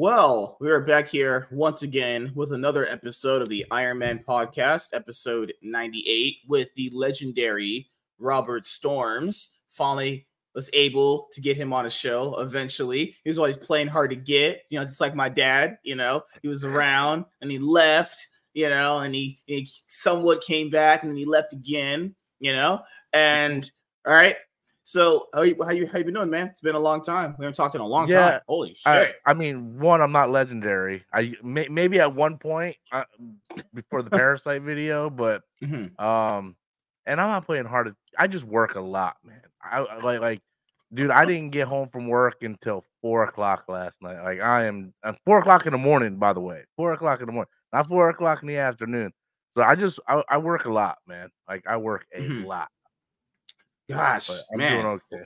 Well, we are back here once again with another episode of the Iron Man podcast, episode 98, with the legendary Robert Storms. Finally was able to get him on a show eventually. He was always playing hard to get, you know, just like my dad, you know, he was around and he left, you know, and he, he somewhat came back and then he left again, you know, and all right, so how you how you how you been doing, man? It's been a long time. We haven't talked in a long Yeah, time. Holy shit! I, I mean, one, I'm not legendary. I may, maybe at one point uh, before the parasite video, but Mhm. um, and I'm not playing hard. I just work a lot, man. I like like, dude. I didn't get home from work until four o'clock last night. Like I am at four o'clock in the morning, by the way. Four o'clock in the morning, not four o'clock in the afternoon. So I just I, I work a lot, man. Like I work a Mhm. lot. Gosh, I'm man. doing okay.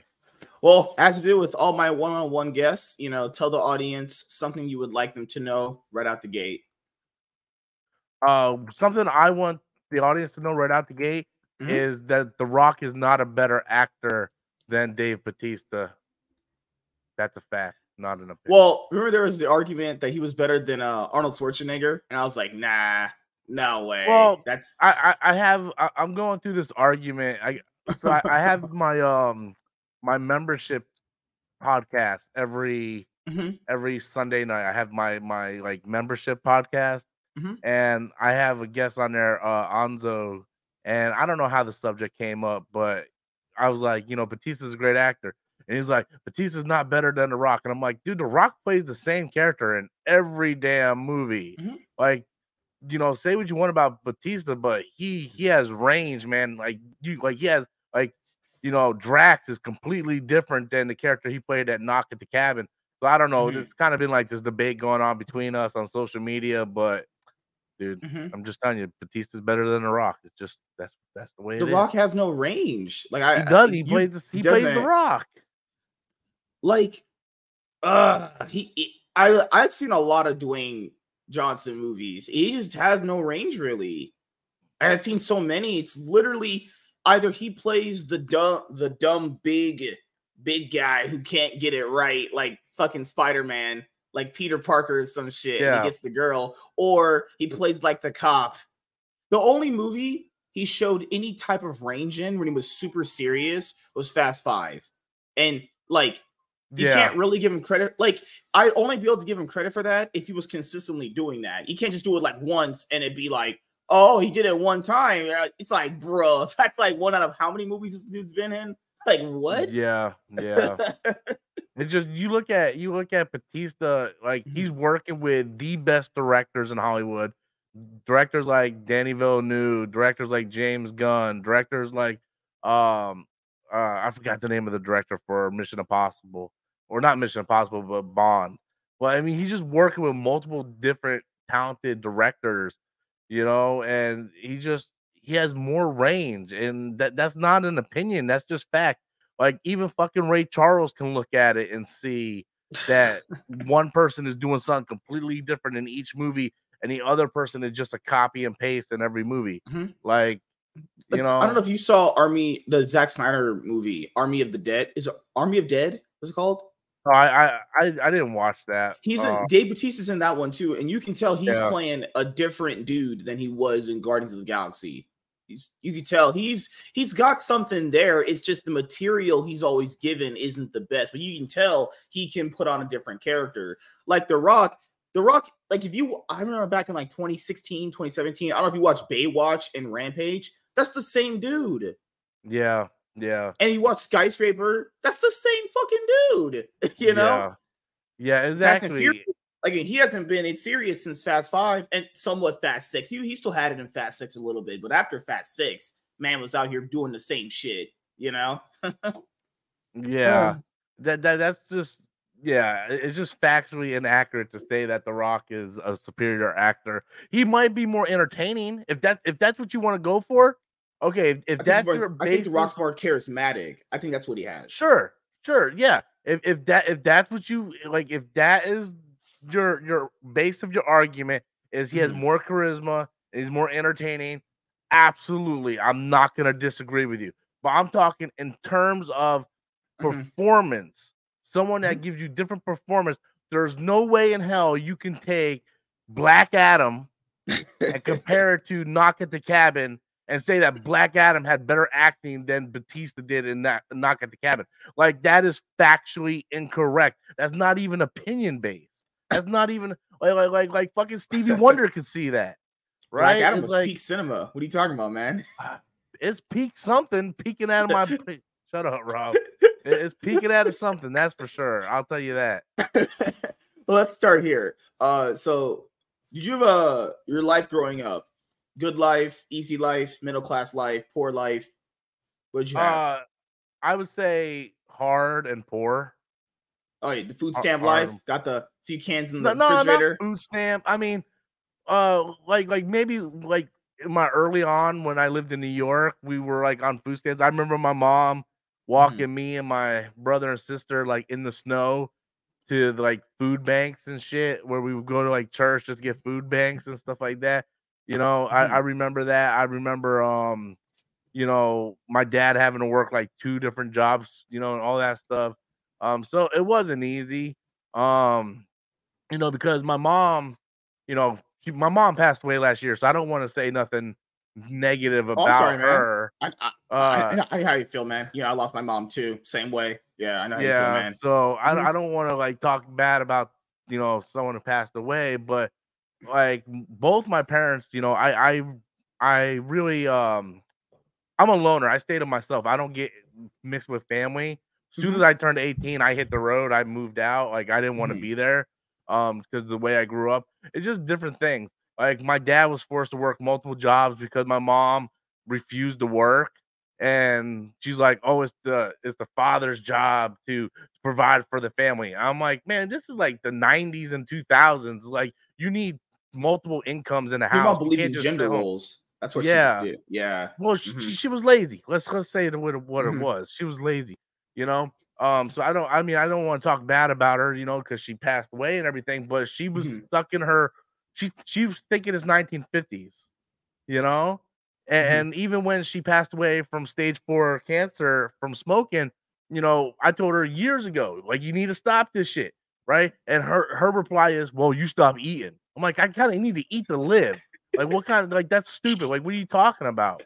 Well, as to do with all my one-on-one guests, you know, tell the audience something you would like them to know right out the gate. Uh, something I want the audience to know right out the gate Mhm. is that The Rock is not a better actor than Dave Batista. That's a fact, not an opinion. Well, remember there was the argument that he was better than uh, Arnold Schwarzenegger, and I was like, nah, no way. Well, that's I, I, I have I, I'm going through this argument. I so I, I have my um my membership podcast every Mhm. every Sunday night. I have my my like membership podcast, Mhm. and I have a guest on there, uh, Anzo. And I don't know how the subject came up, but I was like, you know, Batista's a great actor, and he's like, Batista's not better than The Rock, and I'm like, dude, The Rock plays the same character in every damn movie. Mhm. Like, you know, say what you want about Batista, but he he has range, man. Like you, like he has like, you know, Drax is completely different than the character he played at Knock at the Cabin. So I don't know. Mhm. It's kind of been like this debate going on between us on social media, but dude, Mhm. I'm just telling you, Batista's better than The Rock. It's just that's that's the way The it is. Rock has no range. Like I He does. He you- plays. this- He he plays The Rock. like uh he, he- I I've seen a lot of Dwayne Johnson movies. He just has no range really. I've seen so many. It's literally either he plays the dumb the dumb big big guy who can't get it right, like fucking Spider-Man, like Peter Parker or some shit, and Yeah. he gets the girl, or he plays like the cop. The only movie he showed any type of range in when he was super serious was Fast Five. And like you Yeah. can't really give him credit. Like I'd only be able to give him credit for that if he was consistently doing that. You can't just do it like once and it'd be like, oh, he did it one time. It's like, bro, that's like one out of how many movies this dude's been in? Like what? Yeah. Yeah. It's just you look at you look at Batista, like Mhm. he's working with the best directors in Hollywood. Directors like Danny Villeneuve, directors like James Gunn, directors like um uh I forgot the name of the director for Mission Impossible. Or not Mission Impossible, but Bond. But I mean, he's just working with multiple different talented directors, you know, and he just he has more range, and that that's not an opinion. That's just fact. Like even fucking Ray Charles can look at it and see that one person is doing something completely different in each movie, and the other person is just a copy and paste in every movie. Mhm. Like, you know, I don't know if you saw Army, the Zack Snyder movie, Army of the Dead. Is it Army of Dead? What's it called? Oh, I, I I didn't watch that. He's in Uh, Dave Bautista's in that one too, and you can tell he's Yeah. playing a different dude than he was in Guardians of the Galaxy. He's, you can tell he's he's got something there. It's just the material he's always given isn't the best, but you can tell he can put on a different character. Like The Rock, The Rock, like if you I remember back in like 2016, 2017, I don't know if you watched Baywatch and Rampage, that's the same dude. yeah, yeah, And you watch Skyscraper, that's the same fucking dude. You know? yeah, yeah, exactly. Like he hasn't been in serious since Fast Five and somewhat Fast Six. He, he still had it in Fast Six a little bit, but after Fast Six, man was out here doing the same shit. You know? Yeah, that that that's just yeah, it's just factually inaccurate to say that The Rock is a superior actor. He might be more entertaining if that if that's what you want to go for. Okay, if, if that's he's your more- I think the Rock's more charismatic. I think that's what he has. sure, sure, yeah. If if that if that's what you like, if that is your your base of your argument is he has Mhm. more charisma, he's more entertaining. Absolutely, I'm not gonna disagree with you. But I'm talking in terms of Mhm. performance. Someone that gives you different performance there's no way in hell you can take Black Adam and compare it to Knock at the Cabin and say that Black Adam had better acting than Batista did in that Knock at the Cabin. Like that is factually incorrect. That's not even opinion based. That's not even like like like, like fucking Stevie Wonder could see that. Right? Black Adam It's was like, peak cinema. What are you talking about, man? it's peak something, peeking out of my shut up, Rob. It's peeking out of something, that's for sure. I'll tell you that. let's start here. Uh, so did you have a your life growing up? Good life, easy life, middle class life, poor life. Did you have? Uh I would say hard and poor. oh, yeah, the food stamp hard. life. Got the few cans in No, the no, refrigerator. food stamp. I mean, uh, like like maybe like in my early on when I lived in New York, we were like on food stamps. I remember my mom walking me and my brother and sister like in the snow to like food banks and shit, where we would go to like church just to get food banks and stuff like that. You know, I, I remember that. I remember um, you know, my dad having to work like two different jobs, you know, and all that stuff. Um, so it wasn't easy. Um, you know, because my mom, you know, she, my mom passed away last year, so I don't want to say nothing negative I'm about sorry, her. I, I, Uh, I, I know how you feel, man. Yeah, I lost my mom too. Same way. Yeah, I know how you feel, yeah, man. so I, Mhm. I don't want to like talk bad about you know someone who passed away, but like both my parents, you know, I I I really um I'm a loner. I stay to myself. I don't get mixed with family. As soon Mhm. as I turned 18, I hit the road. I moved out. Like I didn't want to Mhm. be there um because the way I grew up. It's just different things. Like my dad was forced to work multiple jobs because my mom refused to work and she's like, "Oh, it's the it's the father's job to provide for the family." I'm like, "Man, this is like the 90s and 2000s. Like you need multiple incomes in the house. believed can't in gender roles. That's what Yeah. she did. Yeah. Well, she, Mhm. she, she was lazy. Let's let's say it what, it- what Mhm. it was. She was lazy, you know. Um, so I don't. I mean, I don't want to talk bad about her, you know, because she passed away and everything. But she was Mhm. stuck in her. She she was thinking it's 1950s, you know. A- Mhm. And, even when she passed away from stage four cancer from smoking, you know, I told her years ago, like you need to stop this shit, right? And her her reply is, "Well, you stop eating." I'm like, I kind of need to eat to live. Like, what kind of like that's stupid? Like, what are you talking about?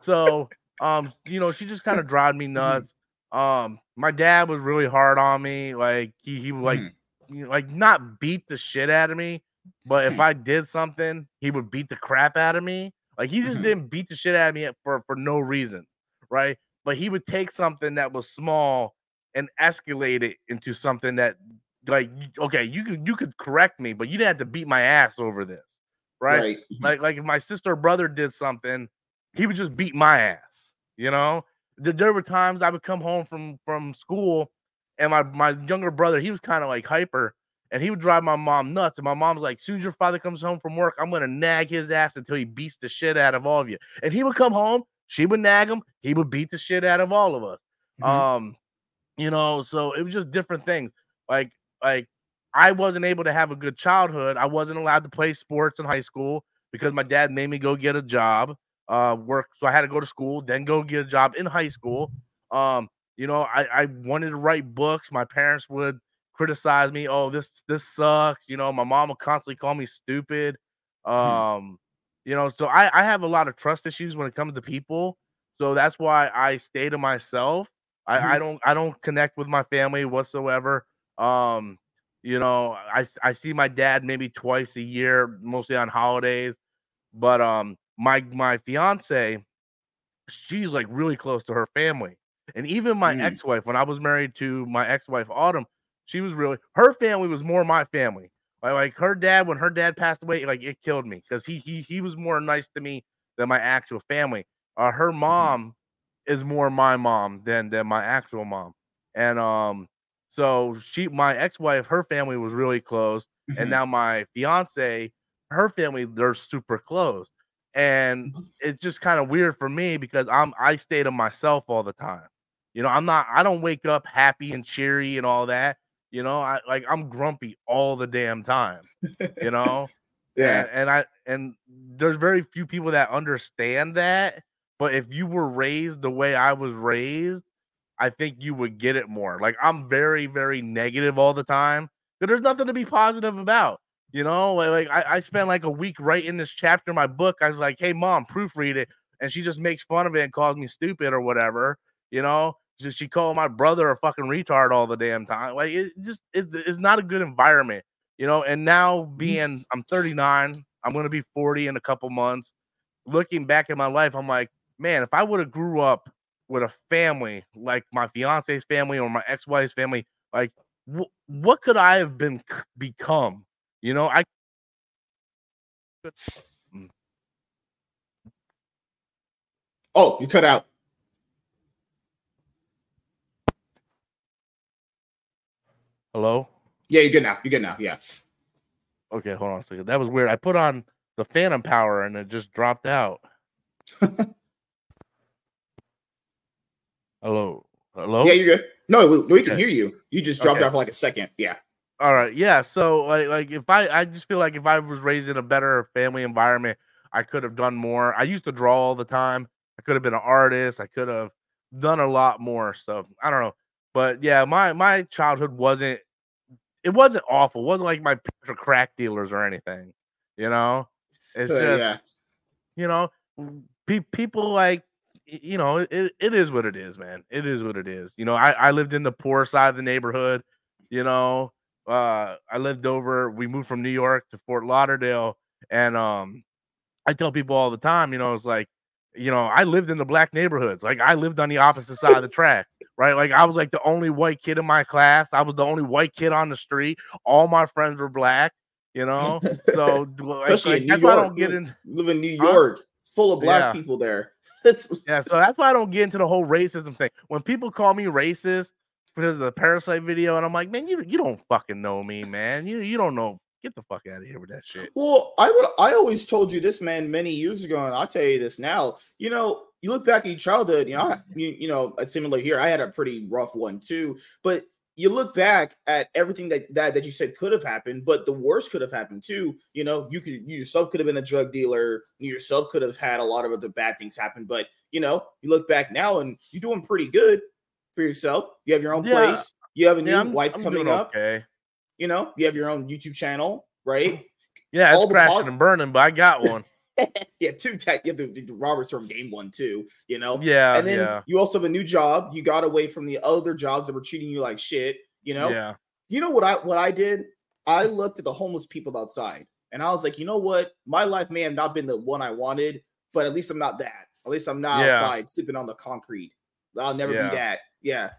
So, um, you know, she just kind of drive me nuts. Um, my dad was really hard on me. Like, he he would like you know, like not beat the shit out of me, but if Mhm. I did something, he would beat the crap out of me. Like he just didn't beat the shit out of me for for no reason, right? But he would take something that was small and escalate it into something that like okay, you could you could correct me, but you didn't have to beat my ass over this, right? Right. Mhm. Like like if my sister or brother did something, he would just beat my ass. You know, there, there were times I would come home from from school, and my my younger brother he was kind of like hyper, and he would drive my mom nuts. And my mom's like, "Soon as your father comes home from work, I'm gonna nag his ass until he beats the shit out of all of you." And he would come home, she would nag him, he would beat the shit out of all of us. Mhm. Um, you know, so it was just different things. Like like I wasn't able to have a good childhood. I wasn't allowed to play sports in high school because my dad made me go get a job, uh, work. So I had to go to school, then go get a job in high school. Um, you know, I, I wanted to write books. My parents would criticize me. Oh, this this sucks. You know, my mom would constantly call me stupid. Um, you know, so I, I have a lot of trust issues when it comes to people. So that's why I stay to myself. I, I don't I don't connect with my family whatsoever. Um, you know, I, I see my dad maybe twice a year, mostly on holidays. But um, my my fiance, she's like really close to her family, and even my Mm. ex-wife. When I was married to my ex-wife Autumn, she was really her family was more my family. Like like her dad, when her dad passed away, like it killed me because he he he was more nice to me than my actual family. Uh, her mom is more my mom than than my actual mom, and um, so she my ex-wife, her family was really close, Mhm. and now my fiance, her family, they're super close, and Mhm. it's just kind of weird for me because I'm I stay to myself all the time. You know, I'm not I don't wake up happy and cheery and all that. You know, I like I'm grumpy all the damn time. You know, yeah. and, and I and there's very few people that understand that. But if you were raised the way I was raised, I think you would get it more. Like I'm very, very negative all the time Because there's nothing to be positive about. You know, like, I, I spent like a week writing this chapter in my book. I was like, hey mom, proofread it. And she just makes fun of it and calls me stupid or whatever. You know, she, she called my brother a fucking retard all the damn time. Like it just it's, it's not a good environment, you know. And now Mm-hmm. being I'm 39, I'm gonna be 40 in a couple months. Looking back at my life, I'm like, man, if I would have grew up with a family like my fiance's family or my ex-wife's family, like wh- what could I have been become? You know, I mm. Oh, you cut out. hello. Yeah, you're good now. You're good now. Yeah. Okay, hold on a second. That was weird. I put on the phantom power and it just dropped out. hello. Hello. Yeah, you're good. No, we, we can Okay. hear you. You just dropped Okay. out for like a second. Yeah. All right. Yeah. So like like if I I just feel like if I was raised in a better family environment, I could have done more. I used to draw all the time. I could have been an artist. I could have done a lot more. So I don't know. But yeah, my my childhood wasn't it wasn't awful. It wasn't like my parents were crack dealers or anything. You know? It's Uh, just yeah. you know, pe- people like you know, it, it is what it is, man. It is what it is. You know, I, I lived in the poor side of the neighborhood, you know. Uh I lived over, we moved from New York to Fort Lauderdale, and um I tell people all the time, you know, it's like, you know, I lived in the black neighborhoods. Like I lived on the opposite side of the track, right? Like I was like the only white kid in my class. I was the only white kid on the street. All my friends were black, you know. So like, Especially like, New why I York. don't get You in. live in New Huh? York, full of black Yeah. people there. Yeah, so that's why I don't get into the whole racism thing. When people call me racist because of the parasite video, and I'm like, man, you you don't fucking know me, man. You you don't know. Get the fuck out of here with that shit. Well, I would. I always told you this, man, many years ago, and I'll tell you this now. You know, you look back at your childhood. You know, I, you, you know, similar here. I had a pretty rough one too. But you look back at everything that that that you said could have happened, but the worst could have happened too. You know, you could you yourself could have been a drug dealer. You yourself could have had a lot of other bad things happen. But you know, you look back now and you're doing pretty good for yourself. You have your own Yeah. place. You have a new Yeah, I'm, wife I'm coming up. Okay. You know, you have your own YouTube channel, right? Yeah, All it's crashing and burning, but I got one. Yeah, two tech. You have the, the Roberts from game one too. You know, Yeah, and then yeah, you also have a new job. You got away from the other jobs that were treating you like shit. You know, yeah, you know what I what I did? I looked at the homeless people outside, and I was like, you know what? My life may have not been the one I wanted, but at least I'm not that. At least I'm not Yeah. outside sleeping on the concrete. I'll never Yeah. be that. Yeah,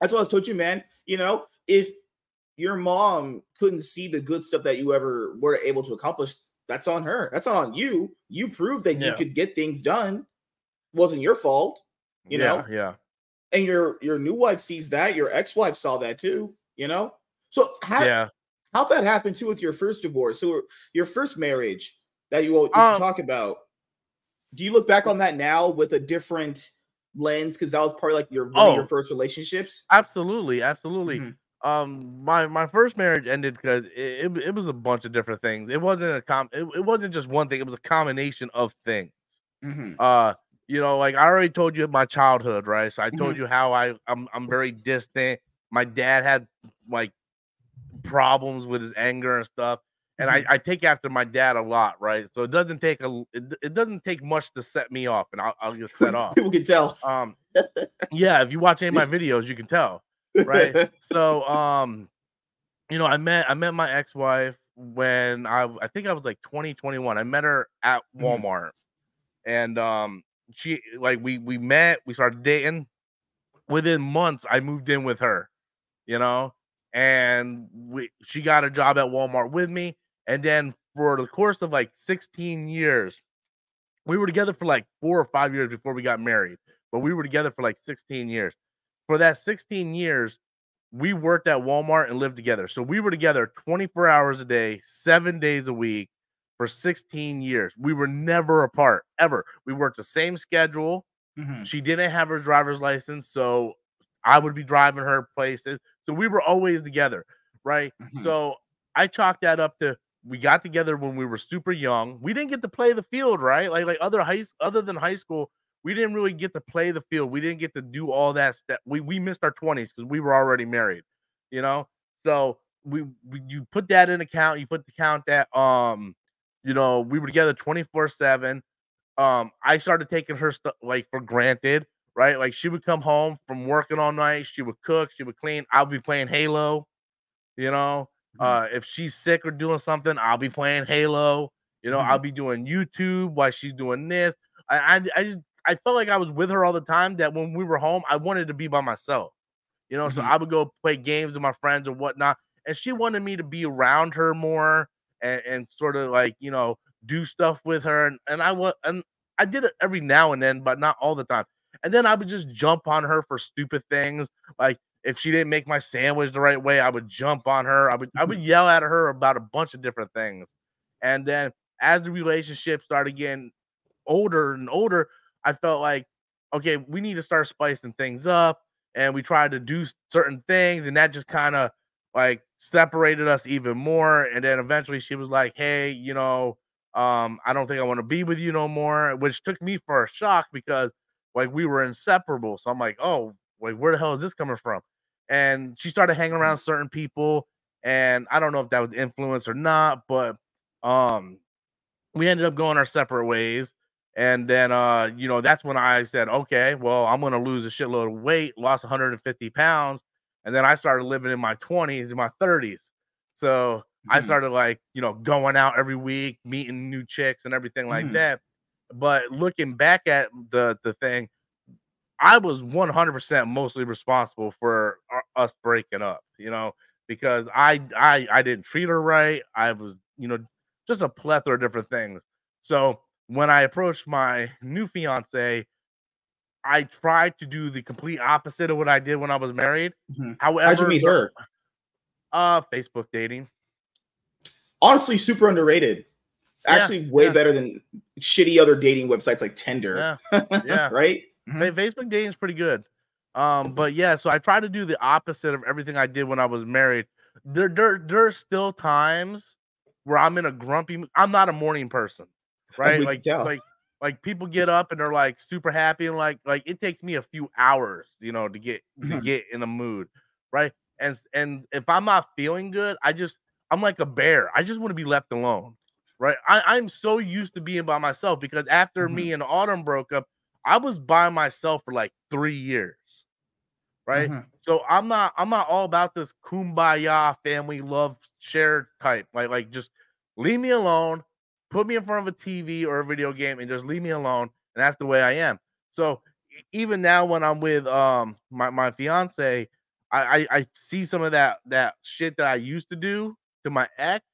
that's what I was told you, man. You know, if your mom couldn't see the good stuff that you ever were able to accomplish, that's on her. That's not on you. You proved that you could get things done. wasn't your fault. You yeah, know? yeah. And your your new wife sees that. Your ex wife saw that too. You know. So how yeah. how that happened too with your first divorce? So your first marriage that you, you Um, talk about. Do you look back on that now with a different lens? Because that was part of like your one of your Oh. first relationships. Absolutely, absolutely. Mhm. Um, my my first marriage ended because it, it it was a bunch of different things. It wasn't a com. It, it wasn't just one thing. It was a combination of things. Mhm. uh you know like i already told you my childhood right so i Mm-hmm. told you how i I'm, I'm very distant my dad had like problems with his anger and stuff and Mm-hmm. I, I take after my dad a lot right so it doesn't take a it, it doesn't take much to set me off and i'll, I'll get set off People can tell. um yeah if you watch any of my videos you can tell right? So um you know i met i met my ex-wife when i i think i was like 20 21 i met her at Mhm. walmart and um she like we we met we started dating. Within months i moved in with her you know? And we she got a job at walmart with me and then for the course of like 16 years we were together for like four or five years before we got married but we were together for like 16 years for that 16 years we worked at walmart and lived together. So we were together 24 hours a day seven days a week for 16 years. We were never apart ever. We worked the same schedule. Mhm. she didn't have her driver's license so i would be driving her places. So we were always together right? Mhm. so i chalked that up to we got together when we were super young. We didn't get to play the field right? Like like other high other than high school we didn't really get to play the field we didn't get to do all that stuff we we missed our 20s because we were already married you know so we, we you put that in account. You put the count that um, you know, we were together twenty four seven. Um, I started taking her stuff like for granted, right? Like she would come home from working all night. She would cook. She would clean. I'll be playing Halo. You know, mm-hmm. uh, if she's sick or doing something, I'll be playing Halo. You know, mm-hmm. I'll be doing YouTube while she's doing this. I, I, I just I felt like I was with her all the time. That when we were home, I wanted to be by myself. You know, mm-hmm. so I would go play games with my friends or whatnot, and she wanted me to be around her more and, and sort of like you know do stuff with her. And, and I was and I did it every now and then, but not all the time. And then I would just jump on her for stupid things like if she didn't make my sandwich the right way, I would jump on her. I would I would mm-hmm. yell at her about a bunch of different things. And then as the relationship started getting older and older, I felt like, okay, we need to start spicing things up. And we tried to do certain things, and that just kind of like separated us even more. And then eventually she was like, Hey, you know, um, I don't think I want to be with you no more, which took me for a shock because like we were inseparable. So I'm like, oh, like where the hell is this coming from? And she started hanging around mm. certain people, and I don't know if that was influence or not, but um, we ended up going our separate ways. And then, uh, you know, that's when I said, okay, well, I'm going to lose a shitload of weight, lost 150 pounds. And then I started living in my 20s, in my 30s. So mm-hmm. I started like, you know, going out every week, meeting new chicks and everything like mm-hmm. that. But looking back at the the thing, I was 100% mostly responsible for us breaking up, you know, because I I I didn't treat her right. I was, you know, just a plethora of different things. So when I approached my new fiance, I tried to do the complete opposite of what I did when I was married. Mm-hmm. However, how'd you meet her? Uh, Facebook dating. Honestly, super underrated. Actually, yeah, way yeah. better than shitty other dating websites like Tinder. Yeah, yeah. right. Mm-hmm. Facebook dating is pretty good. Um, but yeah, so I try to do the opposite of everything I did when I was married. There, there, there's still times where I'm in a grumpy. I'm not a morning person, right? Like, like, like people get up and they're like super happy and like, like it takes me a few hours, you know, to get to mm-hmm. get in a mood, right? And and if I'm not feeling good, I just I'm like a bear. I just want to be left alone, right? I, I'm so used to being by myself because after mm-hmm. me and Autumn broke up, I was by myself for like three years right? Mm-hmm. So I'm not I'm not all about this kumbaya family love share type. Like like just leave me alone, put me in front of a TV or a video game, and just leave me alone. And that's the way I am. So even now when I'm with um my my fiance, I, I I see some of that that shit that I used to do to my ex,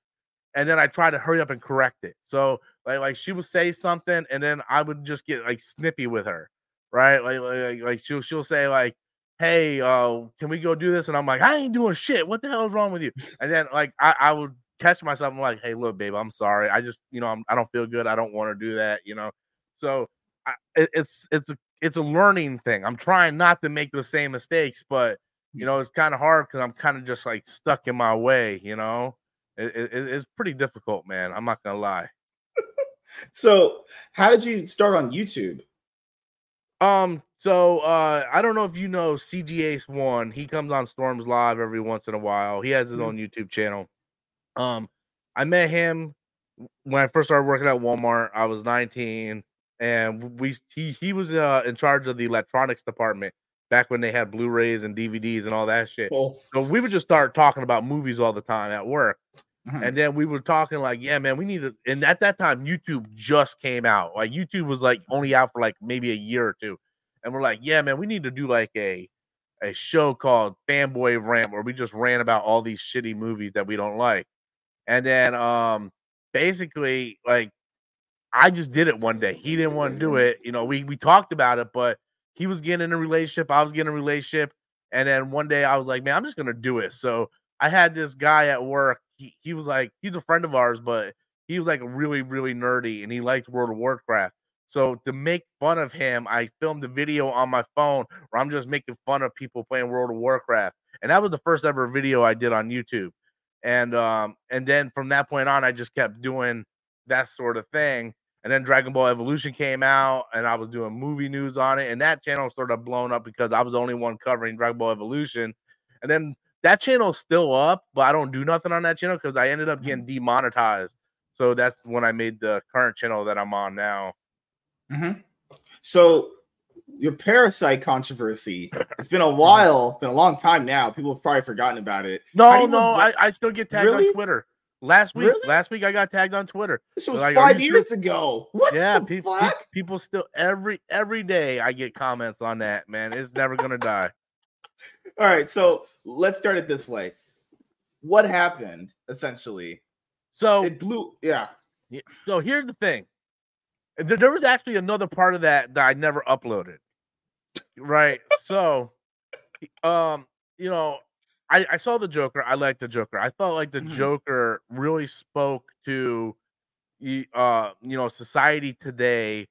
and then I try to hurry up and correct it. So like like she would say something, and then I would just get like snippy with her, right? Like like like she'll she'll say like hey, uh, can we go do this? And I'm like, I ain't doing shit. What the hell is wrong with you? And then like I, I would catch myself. I'm like, hey, look, babe, I'm sorry. I just, you know, I'm, I don't feel good. I don't want to do that. You know, so I, it, it's it's a it's a learning thing. I'm trying not to make the same mistakes, but you know, it's kind of hard because I'm kind of just like stuck in my way. You know, it, it, it's pretty difficult, man. I'm not gonna lie. so, how did you start on YouTube? Um, so uh I don't know if you know CG Ace One. He comes on Storms Live every once in a while. He has his mm-hmm. own YouTube channel. Um, I met him when I first started working at Walmart. I was 19, and we he he was uh, in charge of the electronics department back when they had Blu-rays and DVDs and all that shit. Cool. So we would just start talking about movies all the time at work. Mm-hmm. And then we were talking like, yeah, man, we need to. And at that time, YouTube just came out. Like YouTube was like only out for like maybe a year or two and we're like, yeah, man, we need to do like a a show called Fanboy Rant where we just ran about all these shitty movies that we don't like. And then um basically like I just did it one day. He didn't want to do it. You know, we we talked about it, but he was getting in a relationship, I was getting a relationship, and then one day I was like, man, I'm just going to do it. So I had this guy at work. He, he was like, he's a friend of ours, but he was like really, really nerdy and he liked World of Warcraft. So to make fun of him, I filmed a video on my phone where I'm just making fun of people playing World of Warcraft. And that was the first ever video I did on YouTube. And um, and then from that point on, I just kept doing that sort of thing. And then Dragon Ball Evolution came out, and I was doing movie news on it. And that channel sort of blowing up because I was the only one covering Dragon Ball Evolution. And then that channel's still up, but I don't do nothing on that channel because I ended up Mm-hmm. getting demonetized. So that's when I made the current channel that I'm on now. mm-hmm. So your parasite controversy. It's been a while. It's been a long time now. People have probably forgotten about it. No, no, I, I still get tagged Really? on Twitter. Last week, Really? last week I got tagged on Twitter. This was Like, five years ago. What yeah, the pe- pe- fuck? people still every every day I get comments on that. Man, it's never gonna die. All right, so let's start it this way. What happened essentially? So It blew. Yeah. Yeah, So here's the thing. There, there was actually another part of that that I never uploaded. Right. So um, you know, I, I saw the Joker. I liked the Joker. I felt like the Mhm. Joker really spoke to uh, you know, society today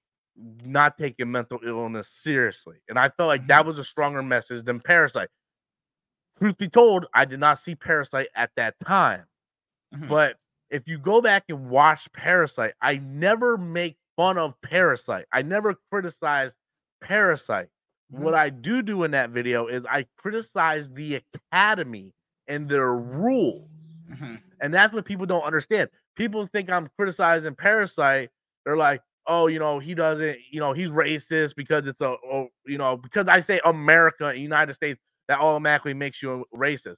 not taking mental illness seriously. And I felt like that was a stronger message than Parasite. Truth be told, I did not see Parasite at that time. Mhm. But if you go back and watch Parasite, I never make fun of Parasite. I never criticize Parasite. What I do do in that video is I criticize the Academy and their rules. Mhm. And that's what people don't understand. People think I'm criticizing Parasite. They're like, oh, you know, he doesn't, you know, he's racist because it's a, oh, you know, because I say America, United States, that automatically makes you a racist.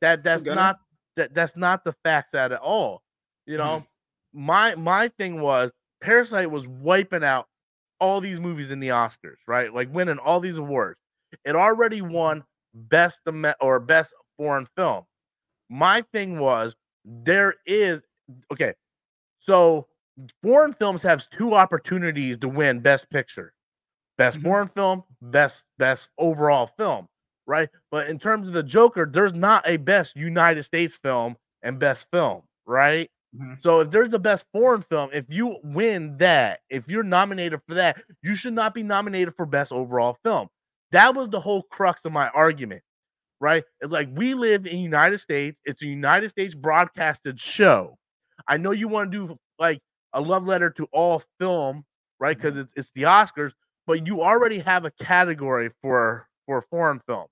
That that's not that that's not the facts at all. You know, my my thing was Parasite was wiping out all these movies in the Oscars, right? Like winning all these awards. It already won best or best foreign film. My thing was there is okay. So foreign films have two opportunities to win best picture. Best Mhm. foreign film, best best overall film, right? But in terms of the Joker, there's not a best United States film and best film, right? Mhm. So if there's the best foreign film, if you win that, if you're nominated for that, you should not be nominated for best overall film. That was the whole crux of my argument, right? It's like we live in United States. It's a United States broadcasted show. I know you want to do like a love letter to all film, right? Because it's, it's the Oscars, but you already have a category for for foreign films.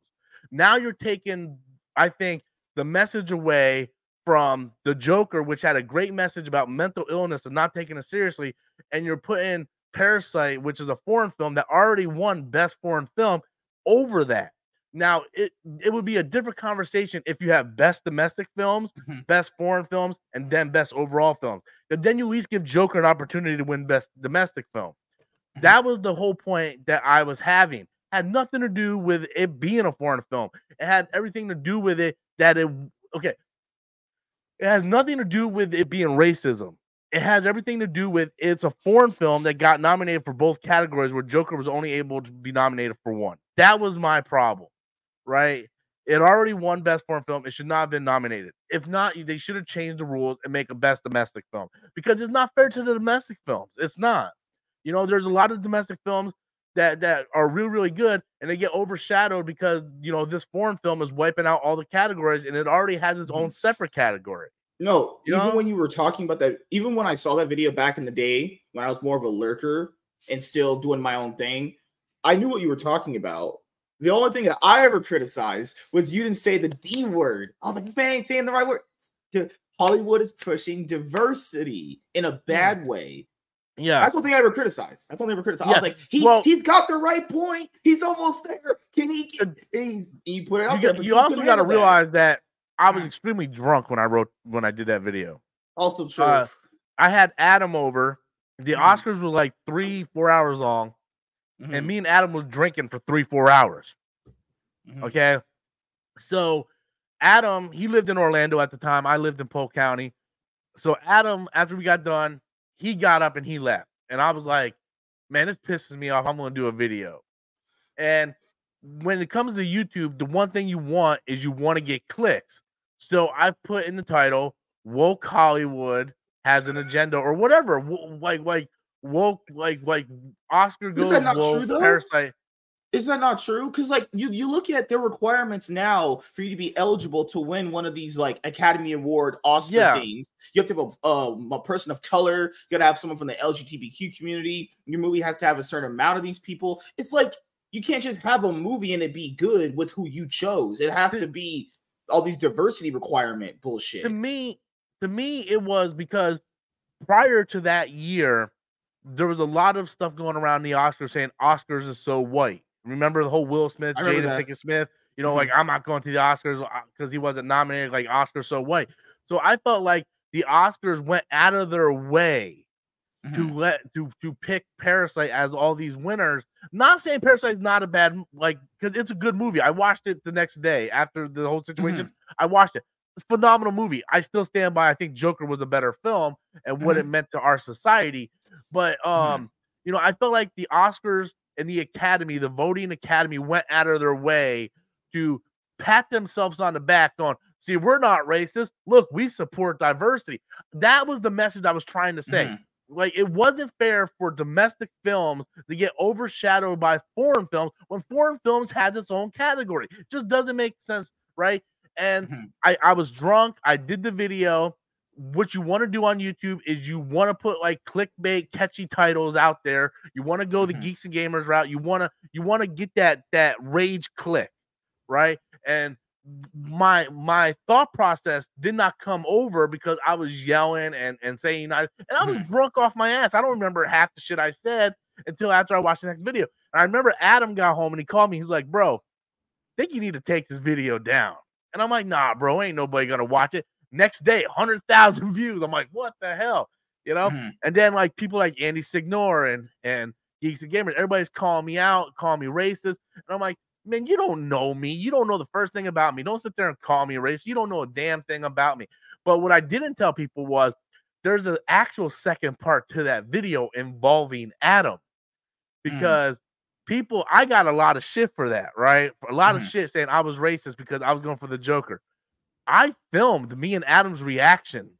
Now you're taking, I think, the message away from the Joker, which had a great message about mental illness and not taking it seriously, and you're putting Parasite, which is a foreign film that already won Best Foreign Film, over that. Now it it would be a different conversation if you have best domestic films, Mhm. best foreign films, and then best overall films. But then you at least give Joker an opportunity to win best domestic film. Mhm. That was the whole point that I was having. Had nothing to do with it being a foreign film. It had everything to do with it that it okay. It has nothing to do with it being racism. It has everything to do with it's a foreign film that got nominated for both categories where Joker was only able to be nominated for one. That was my problem, right? It already won Best Foreign Film. It should not have been nominated. If not, they should have changed the rules and make a Best Domestic Film because it's not fair to the domestic films. It's not. You know, there's a lot of domestic films that that are really really good and they get overshadowed because you know this foreign film is wiping out all the categories and it already has its mm-hmm. own separate category. No, You even know? when you were talking about that, even when I saw that video back in the day when I was more of a lurker and still doing my own thing, I knew what you were talking about. The only thing that I ever criticized was you didn't say the D word. I was like, man ain't saying the right word. Hollywood is pushing diversity in a hmm. bad way. Yeah. That's the only thing I ever criticized. That's only thing I ever criticized. I was like, he's well- he's got the right point. He's almost there. Can he? And he's you put it out You, there. but you also got to handle that. realize that I was extremely drunk when I wrote when I did that video. Also true. Uh, I had Adam over. The Mhm. Oscars were like three, four hours long, and Mhm, me and Adam was drinking for three, four hours. mhm. Okay. So Adam, he lived in Orlando at the time. I lived in Polk County. So Adam, after we got done, he got up and he left. And I was like, man, this pisses me off. I'm gonna do a video. And when it comes to YouTube, the one thing you want is you want to get clicks. So I put in the title, woke Hollywood has an agenda or whatever. Like like woke like like Oscar goes not true, parasite. Is that not true? Because like you you look at their requirements now for you to be eligible to win one of these like Academy Award Oscar Yeah. things. You have to have a, um, a person of color. You gotta have someone from the LGBTQ community. Your movie has to have a certain amount of these people. It's like you can't just have a movie and it be good with who you chose. It has to be all these diversity requirement bullshit. To me, to me, it was because prior to that year, there was a lot of stuff going around the Oscars saying Oscars is so white. Remember the whole Will Smith, Jada Pinkett Smith, you know, mm-hmm. like I'm not going to the Oscars because uh, he wasn't nominated, like Oscars so white. So I felt like the Oscars went out of their way mm-hmm. to let to to pick Parasite as all these winners. Not saying Parasite is not a bad like because it's a good movie. I watched it the next day after the whole situation. Mm-hmm. I watched it. It's a phenomenal movie. I still stand by. I think Joker was a better film and what it mm-hmm. meant to our society. But mm-hmm. um, you know, I felt like the Oscars and the Academy, the voting Academy, went out of their way to pat themselves on the back, going, "See, we're not racist. Look, we support diversity." That was the message I was trying to say. Mm-hmm. Like it wasn't fair for domestic films to get overshadowed by foreign films when foreign films has its own category. It just doesn't make sense, right? And mm-hmm. I, I was drunk. I did the video. What you want to do on YouTube is you want to put like clickbait, catchy titles out there. You want to go mm-hmm. the geeks and gamers route. You want to you want to get that that rage click, right? And my my thought process did not come over because I was yelling and and saying I and I was mm-hmm. drunk off my ass. I don't remember half the shit I said until after I watched the next video. And I remember Adam got home and he called me. He's like, "Bro, think you need to take this video down." And I'm like, "Nah, bro, ain't nobody gonna watch it." Next day, hundred thousand views. I'm like, "What the hell?" You know. Mm-hmm. And then like people like Andy Signore and and Geeks and Gamers, everybody's calling me out, calling me racist, and I'm like, man, you don't know me. You don't know the first thing about me. Don't sit there and call me racist. You don't know a damn thing about me. But what I didn't tell people was there's an actual second part to that video involving Adam mm. because mm. people, I got a lot of shit for that, right? A lot mm. of mm-hmm. shit saying I was racist because I was going for the Joker. I filmed me and Adam's reaction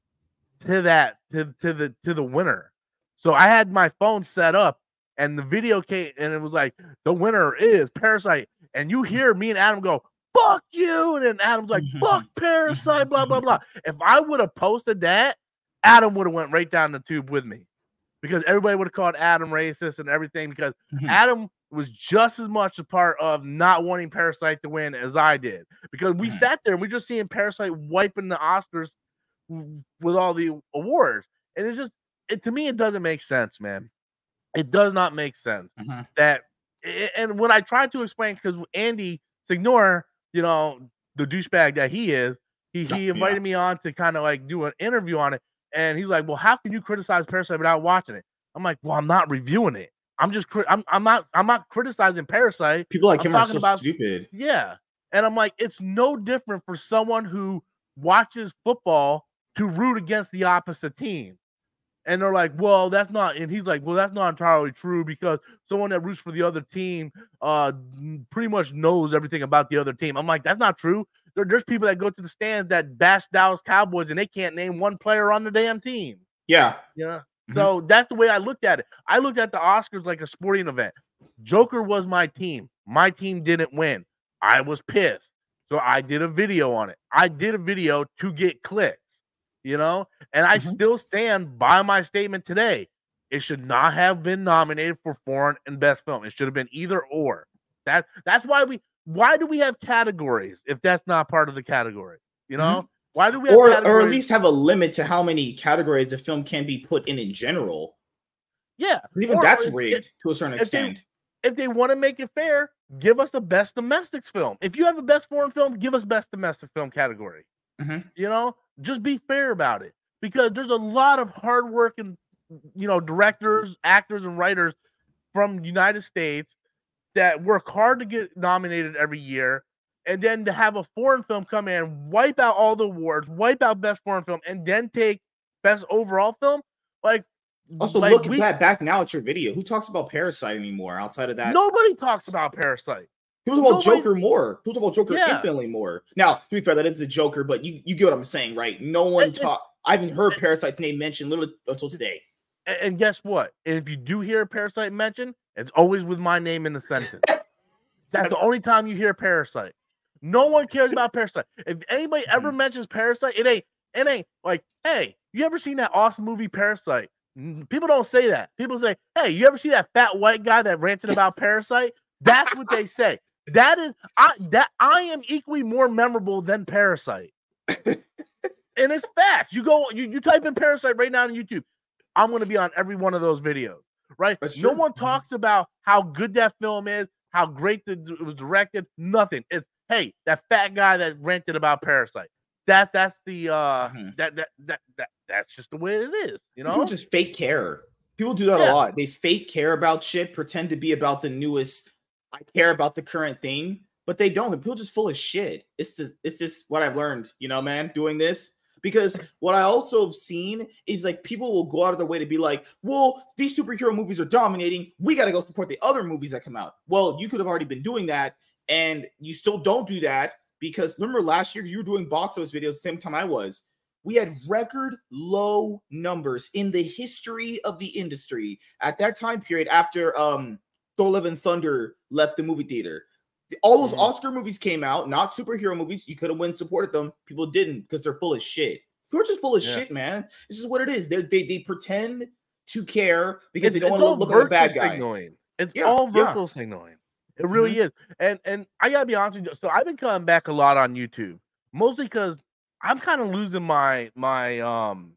to that to, to the to the winner. So I had my phone set up and the video came and it was like the winner is Parasite and you hear me and Adam go, fuck you. And then Adam's like, fuck Parasite, blah, blah, blah. If I would have posted that, Adam would have went right down the tube with me because everybody would have called Adam racist and everything because. Adam was just as much a part of not wanting Parasite to win as I did because we mm-hmm. sat there and we just seeing Parasite wiping the Oscars with all the awards. And it's just, it, to me, it doesn't make sense, man. It does not make sense mm-hmm. that and when I tried to explain, because Andy Signore, you know, the douchebag that he is, he he invited yeah. me on to kind of like do an interview on it, and he's like, "Well, how can you criticize Parasite without watching it?" I'm like, "Well, I'm not reviewing it. I'm just I'm I'm not I'm not criticizing Parasite. People like I'm him are so about, stupid. Yeah, and I'm like, it's no different for someone who watches football to root against the opposite team and they're like, well, that's not, and he's like, well, that's not entirely true because someone that roots for the other team uh pretty much knows everything about the other team. I'm like, that's not true. There, there's people that go to the stands that bash Dallas Cowboys and they can't name one player on the damn team. Yeah. Yeah. Mm-hmm. So that's the way I looked at it. I looked at the Oscars like a sporting event. Joker was my team. My team didn't win. I was pissed. So I did a video on it. I did a video to get clicks you know, and I mm-hmm. still stand by my statement today. It should not have been nominated for foreign and best film. It should have been either or. That that's why we why do we have categories if that's not part of the category? You know? Mm-hmm. Why do we or or at least have a limit to how many categories a film can be put in in general? Yeah, even or, that's rigged to a certain extent. They, if they want to make it fair, give us the best domestic film. If you have a best foreign film, give us best domestic film category. Mm-hmm. You know, just be fair about it because there's a lot of hardworking, you know, directors, actors, and writers from United States that work hard to get nominated every year. And then to have a foreign film come in, wipe out all the awards, wipe out best foreign film, and then take best overall film. Like, also like look we, back back now at your video. Who talks about Parasite anymore outside of that? Nobody talks about Parasite. People talk about Joker more. People talk about Joker yeah. infinitely more. Now, to be fair, that is a Joker, but you, you get what I'm saying, right? No one talk. I haven't heard Parasite's name mentioned literally until today. And, and guess what? And if you do hear Parasite mentioned, it's always with my name in the sentence. That's the only time you hear Parasite. No one cares about Parasite. If anybody ever mm-hmm. mentions Parasite, it ain't it ain't like, hey, you ever seen that awesome movie Parasite? People don't say that. People say, hey, you ever see that fat white guy that ranted about Parasite? That's what they say. That is I that I am equally more memorable than Parasite. and it's facts. You go, you, you type in Parasite right now on YouTube. I'm gonna be on every one of those videos, right? That's No true. one Mm-hmm. talks about how good that film is, how great the, it was directed. Nothing. It's hey, that fat guy that ranted about Parasite. That that's the uh Mhm. that, that that that that's just the way it is, you know. People just fake care. People do that Yeah. a lot. They fake care about shit, pretend to be about the newest. I care about the current thing, but they don't. People just full of shit. It's just it's just what I've learned, you know, man, doing this. Because what I also have seen is like people will go out of their way to be like, well, these superhero movies are dominating. We got to go support the other movies that come out. Well, you could have already been doing that, and you still don't do that because remember last year you were doing box office videos the same time I was we had record low numbers in the history of the industry at that time period after um Thor Love and Thunder left the movie theater. All those Mhm. Oscar movies came out, not superhero movies. You could have went and supported them. People didn't because they're full of shit. People are just full of Yeah. shit, man. This is what it is. They're, they they pretend to care because it's, they don't want to all look like a bad guy. signaling. It's Yeah, all yeah. Mm-hmm. virtual signaling. It really is. And and I gotta be honest with you. So I've been coming back a lot on YouTube, mostly because I'm kind of losing my my um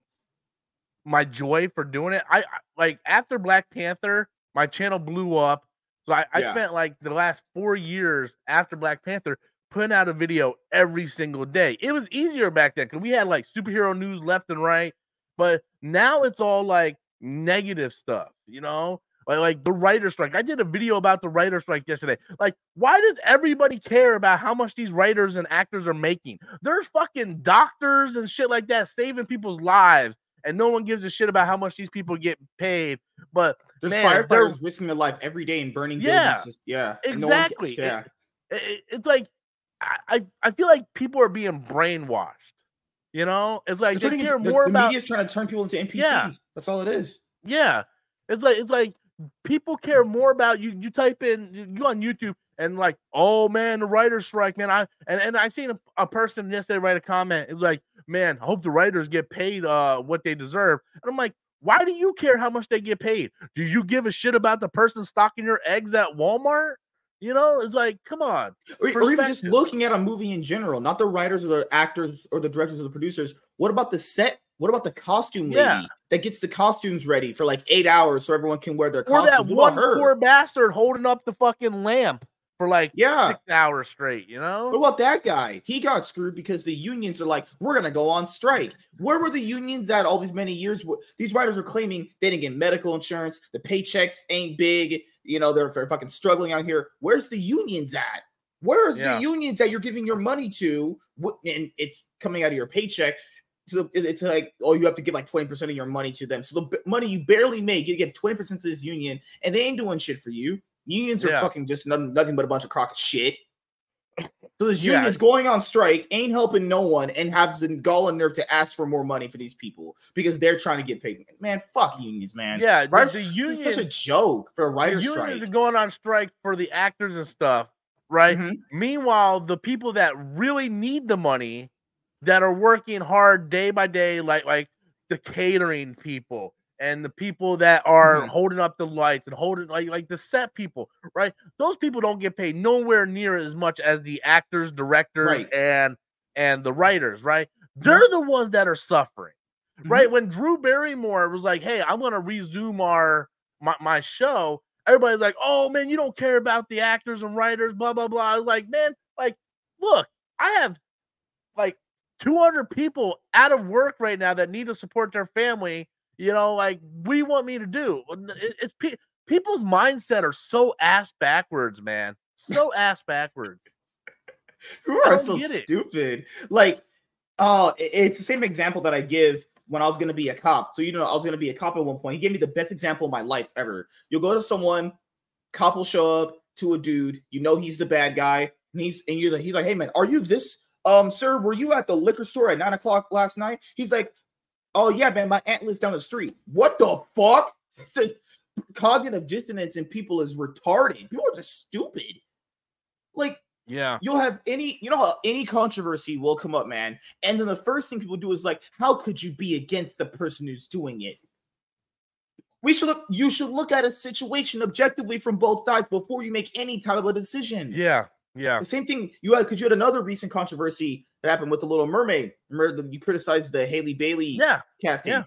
my joy for doing it. I, I like after Black Panther, my channel blew up. So I, I Yeah. spent like the last four years after Black Panther putting out a video every single day. It was easier back then because we had like superhero news left and right. But now it's all like negative stuff, you know? Like, like the writer strike. I did a video about the writer strike yesterday. Like, why does everybody care about how much these writers and actors are making? There's fucking doctors and shit like that saving people's lives, and no one gives a shit about how much these people get paid. But There's Man, firefighters risking their life every day and burning Yeah, buildings. yeah, and no gets- exactly. It- yeah, it- it's like I, I feel like people are being brainwashed. You know, it's like they care the, more the about media's trying to turn people into NPCs. Yeah. That's all it is. Yeah. It's like it's like people care more about you. You type in you go on YouTube and like, oh man, the writer's strike, man. I and, and I seen a, a person yesterday write a comment. It's like, man, I hope the writers get paid uh what they deserve. And I'm like, why do you care how much they get paid? Do you give a shit about the person stocking your eggs at Walmart? You know, it's like, come on. Or, or even just looking at a movie in general, not the writers or the actors or the directors or the producers. What about the set? What about the costume lady Yeah. that gets the costumes ready for like eight hours so everyone can wear their Or costumes? that What one poor bastard holding up the fucking lamp for like Yeah. six hours straight, you know? What about that guy? He got screwed because the unions are like, we're gonna go on strike. Where were the unions at all these many years? These writers are claiming they didn't get medical insurance, the paychecks ain't big, you know, they're, they're fucking struggling out here. Where's the unions at? Where are Yeah. the unions that you're giving your money to? And it's coming out of your paycheck. So it- it's like, oh, you have to give like 20% of your money to them. So the money you barely make, you give 20% to this union, and they ain't doing shit for you. Unions are Yeah. fucking just nothing, nothing but a bunch of crock of shit. So this Yeah. union's going on strike, ain't helping no one, and has the gall and nerve to ask for more money for these people because they're trying to get paid. Man, fuck unions, man. Yeah, the, Writers- the it's union such a joke for a the writer's unions strike. are going on strike for the actors and stuff, right? Mhm. Meanwhile, the people that really need the money, that are working hard day by day, like like the catering people and the people that are Mhm. holding up the lights and holding like like the set people, right? Those people don't get paid nowhere near as much as the actors, directors, Right. and and the writers, right? They're the ones that are suffering Mhm. right? When Drew Barrymore was like, "Hey, I'm gonna resume our my, my show," everybody's like, "Oh man, you don't care about the actors and writers, blah blah blah." I was like, "Man, like, look, I have 200 people out of work right now that need to support their family. You know, like, what do you want me to do? It's pe- people's mindset are so ass backwards, man, so ass backwards. Who are so it. stupid? Like, oh, it- it's the same example that I give when I was going to be a cop. So, you know, I was going to be a cop at one point. He gave me the best example of my life ever. You'll go to someone, cop will show up to a dude, you know, he's the bad guy. And he's, and you're like, he's like, hey, man, are you this? Um, sir, were you at the liquor store at nine o'clock last night? He's like, oh, yeah, man, my aunt lives down the street. What the fuck? The cognitive dissonance in people is retarded. People are just stupid. Like, Yeah, you'll have any you know how any controversy will come up man and then the first thing people do is like how could you be against the person who's doing it we should look you should look at a situation objectively from both sides before you make any type of a decision yeah, Yeah. The same thing you had because you had another recent controversy that happened with the Little Mermaid. Remember you criticized the Halle Bailey Yeah. casting. Yeah.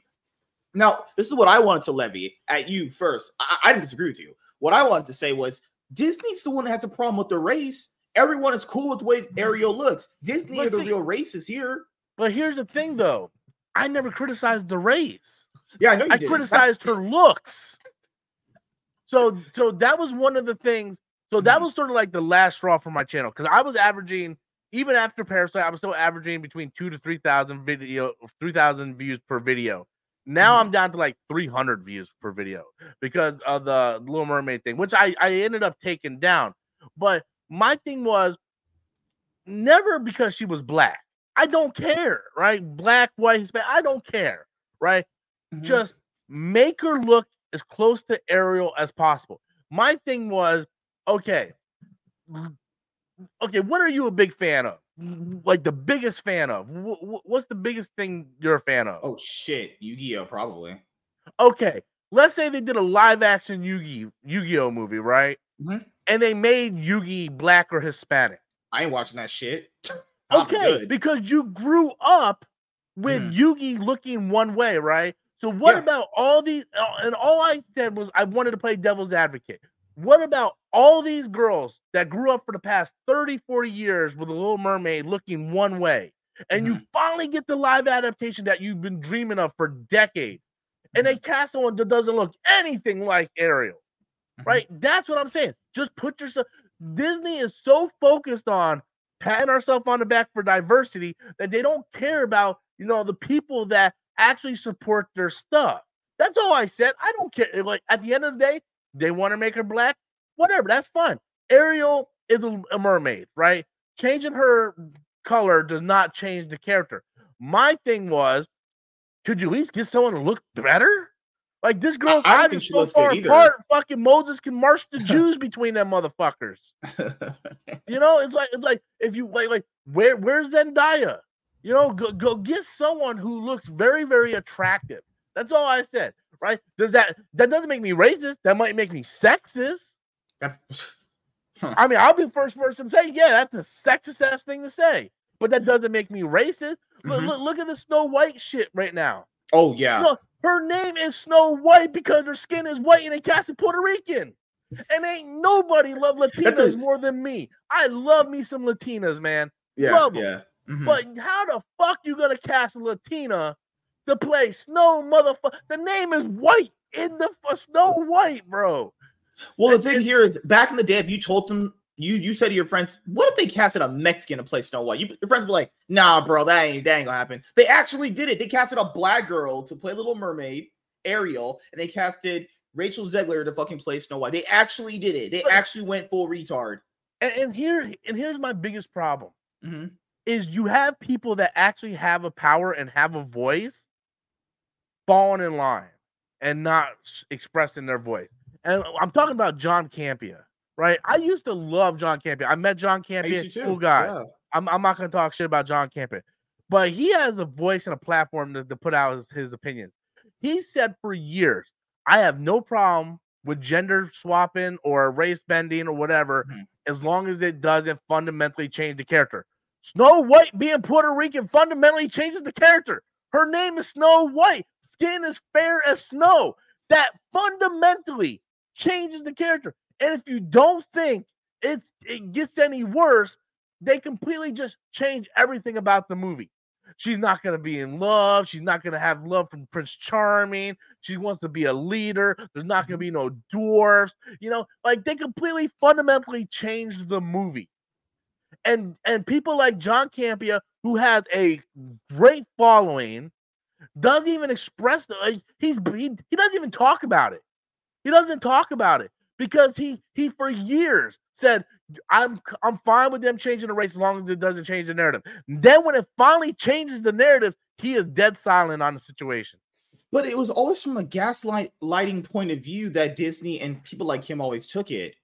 Now, this is what I wanted to levy at you first. I, I didn't disagree with you. What I wanted to say was Disney's the one that has a problem with the race. Everyone is cool with the way Ariel looks. Disney But are the see- real racists here. But here's the thing, though. I never criticized the race. Yeah, I know you I did. criticized her looks. So, so that was one of the things. So that Mhm. was sort of like the last straw for my channel because I was averaging even after Parasite, I was still averaging between two to three thousand video, three thousand views per video. Now Mhm. I'm down to like 300 views per video because of the Little Mermaid thing, which I I ended up taking down. But my thing was never because she was black. I don't care, right? Black, white, Hispanic, I don't care, right? Mhm. Just make her look as close to Ariel as possible. My thing was, okay, okay, what are you a big fan of? Like the biggest fan of? Wh- wh- What's the biggest thing you're a fan of? Oh shit, Yu-Gi-Oh! Probably. Okay, let's say they did a live action Yugi Yu-Gi-Oh movie, right? Mhm. And they made Yu-Gi black or Hispanic. I ain't watching that shit. Okay, good. because you grew up with Mhm. Yugi looking one way, right? So what Yeah. about all these? uh, And all I said was I wanted to play devil's advocate. What about all these girls that grew up for the past 30, 40 years with a little mermaid looking one way? And you mm-hmm. finally get the live adaptation that you've been dreaming of for decades. And they mm-hmm. cast someone that doesn't look anything like Ariel mm-hmm. right? That's what I'm saying. Just put yourself. Disney is so focused on patting ourselves on the back for diversity that they don't care about you know the people that actually support their stuff. That's all I said. I don't care. Like at the end of the day, they want to make her black, whatever. That's fine. Ariel is a, a mermaid, right? Changing her color does not change the character. My thing was, could you at least get someone to look better? Like this girl's I eyes think are so far apart. Fucking Moses can march the Jews between them motherfuckers. You know, it's like it's like if you like like where where's Zendaya? You know, go go get someone who looks very very attractive. That's all I said. Right? Does that that doesn't make me racist? That might make me sexist. I mean, I'll be the first person to say, yeah, that's a sexist ass thing to say. But that doesn't make me racist. Look, Mhm. look, look at the Snow White shit right now. oh yeah. Look, her name is Snow White because her skin is white and they cast a Puerto Rican. And ain't nobody love Latinas a- more than me. I love me some Latinas, man. Yeah. love. Yeah. Mhm. But how the fuck you gonna cast a Latina to play Snow motherfucker? The name is White in the f- Snow White, bro. Well, the thing here is, back in the day, if you told them, you you said to your friends, "What if they casted a Mexican to play Snow White?" You, your friends were like, "Nah, bro, that ain't that ain't gonna happen." They actually did it. They casted a black girl to play Little Mermaid, Ariel, and they casted Rachel Zegler to fucking play Snow White. They actually did it. They actually went full retard. And, and here and here's my biggest problem Mhm. is you have people that actually have a power and have a voice falling in line and not expressing their voice. And I'm talking about John Campea, right? I used to love John Campea. I met John Campea, cool guy. Yeah. I'm, I'm not going to talk shit about John Campea, but he has a voice and a platform to, to put out his, his opinions. He said for years, I have no problem with gender swapping or race bending or whatever, Mhm. as long as it doesn't fundamentally change the character. Snow White being Puerto Rican fundamentally changes the character. Her name is Snow White. Skin is fair as snow. That fundamentally changes the character. And if you don't think it's it gets any worse, they completely just change everything about the movie. She's not going to be in love. She's not going to have love from Prince Charming. She wants to be a leader. There's not going to be no dwarfs. You know, like they completely fundamentally changed the movie. And and people like John Campea, who has a great following, doesn't even express the like, he's he, he doesn't even talk about it. He doesn't talk about it because he he for years said I'm I'm fine with them changing the race as long as it doesn't change the narrative. Then when it finally changes the narrative, he is dead silent on the situation. But it was always from a gaslight lighting point of view that Disney and people like him always took it.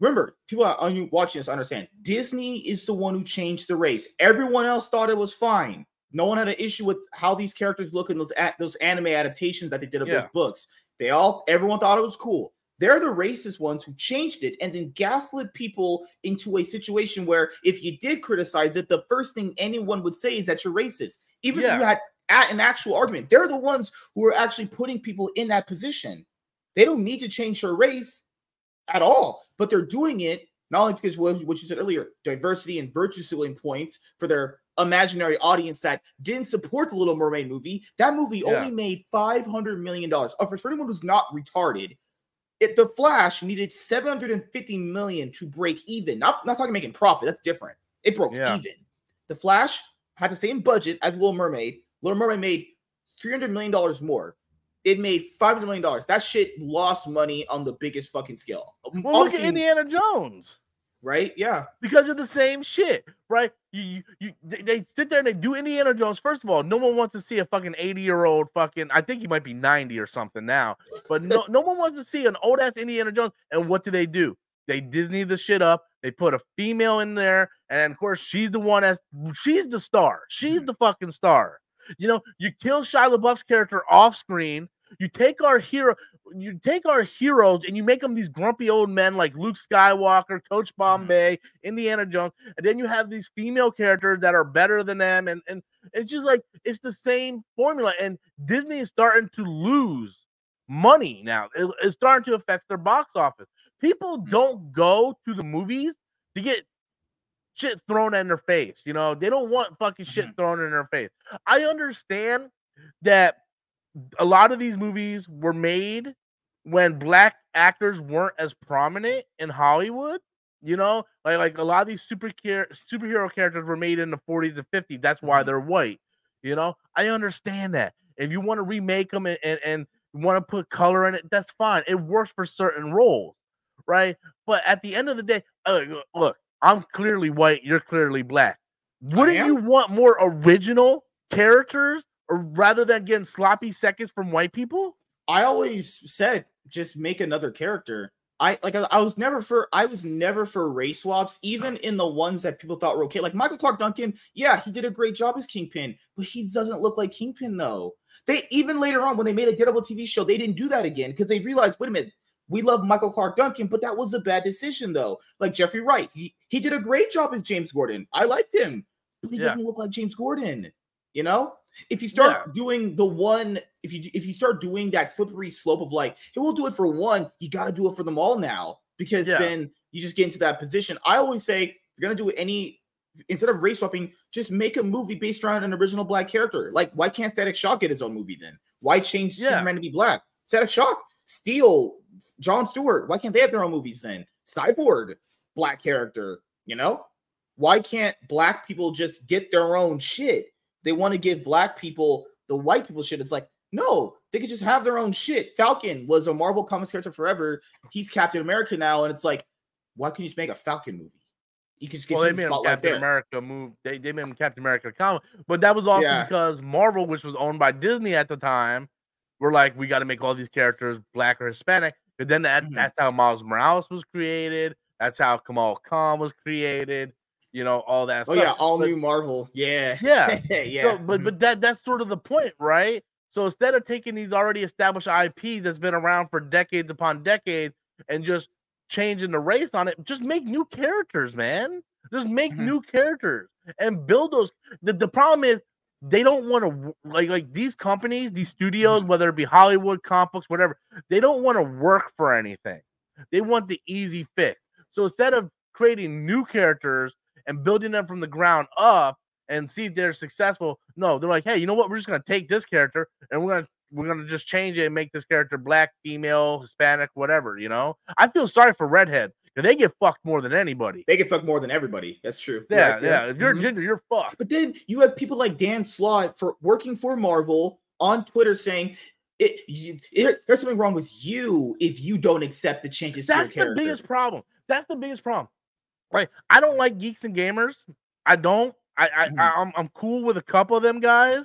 Remember, people are watching this understand Disney is the one who changed the race. Everyone else thought it was fine. No one had an issue with how these characters look in those, those anime adaptations that they did of Yeah. those books. They all, everyone thought it was cool. They're the racist ones who changed it and then gaslit people into a situation where if you did criticize it, the first thing anyone would say is that you're racist. Even yeah. if you had at an actual argument, they're the ones who are actually putting people in that position. They don't need to change your race at all, but they're doing it not only because what, what you said earlier, diversity and virtue signaling points for their imaginary audience that didn't support the Little Mermaid movie. That movie yeah. only made five hundred million dollars. Oh, for anyone who's not retarded, it the Flash needed seven hundred and fifty million to break even. Not not talking making profit. That's different. It broke yeah. even. The Flash had the same budget as Little Mermaid. Little Mermaid made three hundred million dollars more. It made five hundred million dollars. That shit lost money on the biggest fucking scale. Well, look at Indiana Jones right? Yeah, because of the same shit, right? You, you, you they, sit there and they do Indiana Jones. First of all, no one wants to see a fucking eighty year old fucking. I think he might be ninety or something now, but no, no one wants to see an old ass Indiana Jones. And what do they do? They Disney the shit up. They put a female in there, and of course, she's the one that's she's the star. She's mm-hmm. the fucking star. You know, you kill Shia LaBeouf's character off screen. You take our hero, you take our heroes, and you make them these grumpy old men like Luke Skywalker, Coach mm-hmm. Bombay, Indiana Jones, and then you have these female characters that are better than them, and and it's just like it's the same formula. And Disney is starting to lose money now. It, it's starting to affect their box office. People mm. don't go to the movies to get shit thrown in their face. You know, they don't want fucking shit mm-hmm. thrown in their face. I understand that a lot of these movies were made when black actors weren't as prominent in Hollywood. You know, like like a lot of these super care, superhero characters were made in the 40s and 50s. That's why mm-hmm. they're white. You know, I understand that. If you want to remake them and, and, and want to put color in it, that's fine. It works for certain roles, right? But at the end of the day, uh, look, I'm clearly white. You're clearly black. Wouldn't you want more original characters rather than getting sloppy seconds from white people? I always said just make another character. I like I, I, was never for I was never for race swaps, even in the ones that people thought were okay. Like Michael Clarke Duncan, yeah, he did a great job as Kingpin, but he doesn't look like Kingpin though. They even later on when they made a Daredevil TV show, they didn't do that again because they realized, wait a minute, we love Michael Clarke Duncan, but that was a bad decision though. Like Jeffrey Wright, he, he did a great job as James Gordon. I liked him, but he yeah. doesn't look like James Gordon. You know, if you start yeah. doing the one, if you if you start doing that slippery slope of like, hey, we'll do it for one, you got to do it for them all now because yeah. then you just get into that position. I always say if you're gonna do any instead of race swapping, just make a movie based around an original black character. Like, why can't Static Shock get his own movie then? Why change yeah. Superman to be black? Static Shock, Steel, John Stewart. Why can't they have their own movies then? Cyborg, black character. You know, why can't black people just get their own shit? They want to give black people the white people shit. It's like, no, they could just have their own shit. Falcon was a Marvel Comics character forever. He's Captain America now, and it's like, why can't you just make a Falcon movie? You could just get well, they made him Captain there. America move. They, they made him Captain America comic, but that was also yeah. because Marvel, which was owned by Disney at the time, were like, we got to make all these characters black or Hispanic. But then that, mm-hmm. that's how Miles Morales was created. That's how Kamal Khan was created you know, all that. Oh stuff. yeah, all but, new Marvel. Yeah, yeah, yeah. So, but mm-hmm. but that that's sort of the point, right? So instead of taking these already established IPs that's been around for decades upon decades and just changing the race on it, just make new characters, man. Just make mm-hmm. new characters and build those. The, the problem is they don't want to like like these companies, these studios, mm-hmm. whether it be Hollywood, comic books, whatever, they don't want to work for anything. They want the easy fix. So instead of creating new characters and building them from the ground up and see if they're successful. No, they're like, hey, you know what? We're just gonna take this character and we're gonna we're gonna just change it and make this character black, female, Hispanic, whatever. You know, I feel sorry for redheads because they get fucked more than anybody. They get fucked more than everybody. That's true. Yeah, right, yeah. If you're mm-hmm. ginger, you're fucked. But then you have people like Dan Slott for working for Marvel on Twitter saying. It, it, there's something wrong with you if you don't accept the changes. That's the biggest problem. That's the biggest problem. Right. I don't like geeks and gamers. I don't. I, I mm-hmm. I'm I'm cool with a couple of them guys,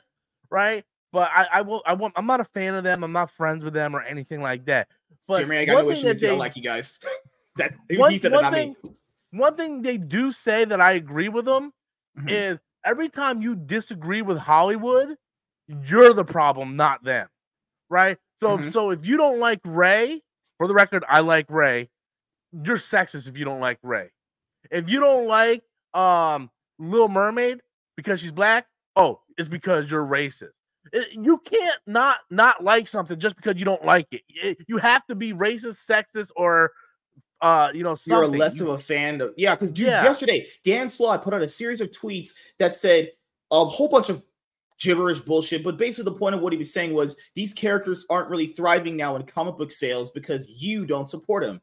right? But I, I will I want I'm not a fan of them. I'm not friends with them or anything like that. But Jimmy, I got no issue with you. I like you guys. that one, one thing, me. One thing they do say that I agree with them mm-hmm. is every time you disagree with Hollywood, you're the problem, not them. Right? So mm-hmm. so if you don't like Rey for the record, I like Rey. You're sexist if you don't like Rey. If you don't like um Little Mermaid because she's black, oh, it's because you're racist. It, you can't not not like something just because you don't like it. it you have to be racist, sexist, or uh, you know, something. You're less you, of a fan of yeah. Because yeah. yesterday Dan Slott put out a series of tweets that said a whole bunch of gibberish bullshit. But basically, the point of what he was saying was these characters aren't really thriving now in comic book sales because you don't support them.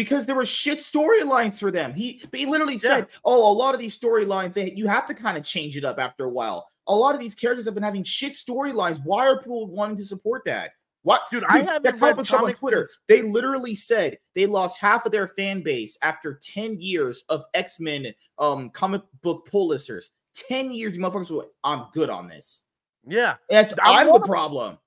Because there were shit storylines for them. He he literally said, yeah. "Oh, a lot of these storylines, you have to kind of change it up after a while. A lot of these characters have been having shit storylines. Why are people wanting to support that? What, dude? dude I have that comic book on Twitter. They literally said they lost half of their fan base after ten years of X Men um comic book pull listers. 10 years, you motherfuckers were like, I'm good on this. Yeah. That's I'm, I'm the problem.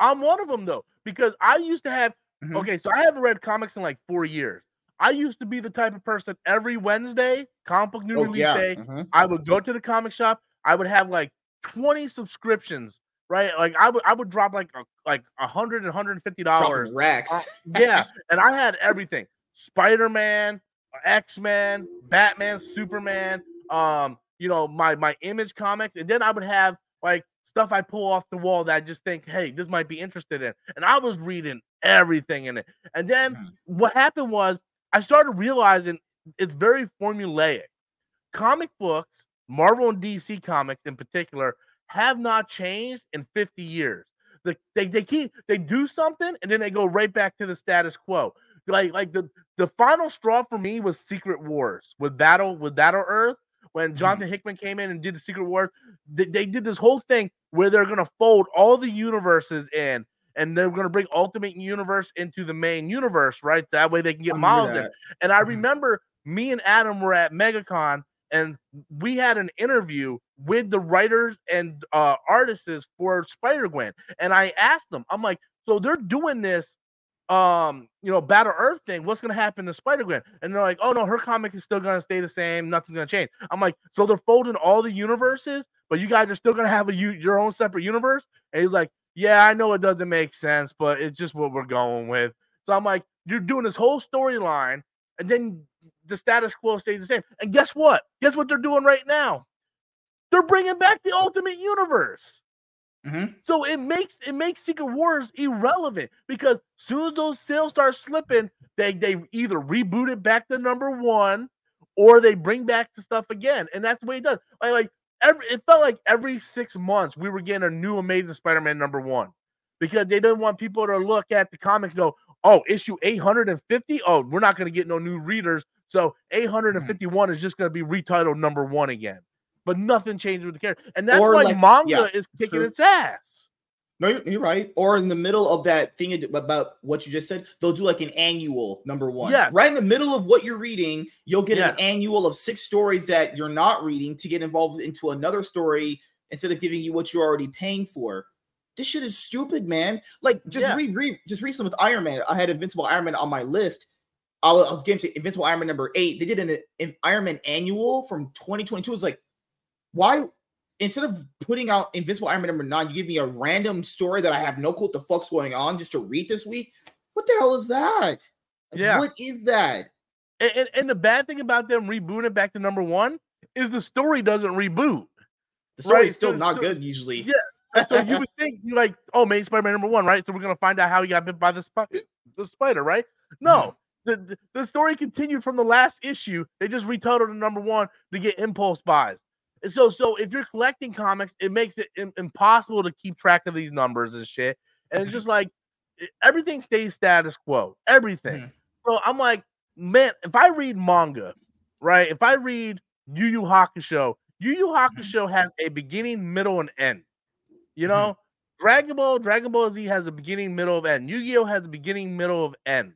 I'm one of them though, because I used to have mm-hmm. okay, so I haven't read comics in like four years. I used to be the type of person every Wednesday, comic book new oh, release yeah. day, mm-hmm. I would go to the comic shop, I would have like 20 subscriptions, right? Like I would I would drop like a, like a hundred and hundred and fifty dollars. Racks. Uh, yeah, and I had everything: Spider-Man, X-Men, Batman, Superman, um, you know, my my image comics, and then I would have like stuff I pull off the wall that I just think, hey, this might be interested in. And I was reading everything in it. And then mm-hmm. what happened was I started realizing it's very formulaic. Comic books, Marvel and DC comics in particular, have not changed in 50 years. The, they, they keep they do something and then they go right back to the status quo. Like like the the final straw for me was Secret Wars with Battle with Battle Earth when mm-hmm. Jonathan Hickman came in and did the Secret Wars, they, they did this whole thing where they're gonna fold all the universes in and they're going to bring Ultimate Universe into the main universe, right? That way they can get Miles in. And I mm-hmm. remember me and Adam were at MegaCon and we had an interview with the writers and uh, artists for Spider Gwen. And I asked them, I'm like, so they're doing this um, you know, Battle Earth thing, what's gonna happen to Spider Gwen? And they're like, oh no, her comic is still gonna stay the same, nothing's gonna change. I'm like, so they're folding all the universes, but you guys are still gonna have a you your own separate universe. And he's like, yeah, I know it doesn't make sense, but it's just what we're going with. So I'm like, you're doing this whole storyline, and then the status quo stays the same. And guess what? Guess what they're doing right now? They're bringing back the Ultimate Universe. Mm-hmm. So it makes it makes Secret Wars irrelevant because soon as those sales start slipping, they they either reboot it back to number one or they bring back the stuff again, and that's the way it does. Like, like every it felt like every six months we were getting a new Amazing Spider-Man number one because they didn't want people to look at the comic go, oh, issue 850. Oh, we're not going to get no new readers. So 851 mm-hmm. is just going to be retitled number one again but nothing changed with the character. And that's or why like, manga yeah, is kicking true. its ass. No, you're, you're, right. Or in the middle of that thing about what you just said, they'll do like an annual number one. Yeah. Right in the middle of what you're reading, you'll get yes. an annual of six stories that you're not reading to get involved into another story instead of giving you what you're already paying for. This shit is stupid, man. Like just yeah. read, read, just recently with Iron Man. I had Invincible Iron Man on my list. I was, I was getting to Invincible Iron Man number eight. They did an, an Iron Man annual from 2022. It was like why instead of putting out Invisible Iron Man number nine, you give me a random story that I have no clue what the fuck's going on just to read this week? What the hell is that? Yeah. What is that? And, and, and the bad thing about them rebooting it back to number one is the story doesn't reboot. The story right? is still so, not so, good usually. Yeah. so you would think you like, oh, Main Spider-Man number one, right? So we're gonna find out how he got bit by the, sp- the spider, right? No, mm-hmm. the, the story continued from the last issue. They just retitled the number one to get impulse buys so so if you're collecting comics, it makes it impossible to keep track of these numbers and shit. And it's mm-hmm. just like everything stays status quo. Everything. Mm. So I'm like, man, if I read manga, right? If I read Yu Yu Hakusho, Yu Yu mm-hmm. Hakusho has a beginning, middle, and end. You mm-hmm. know, mm-hmm. Dragon Ball, Dragon Ball Z has a beginning, middle, of end. Yu-Gi-Oh has a beginning, middle, of end.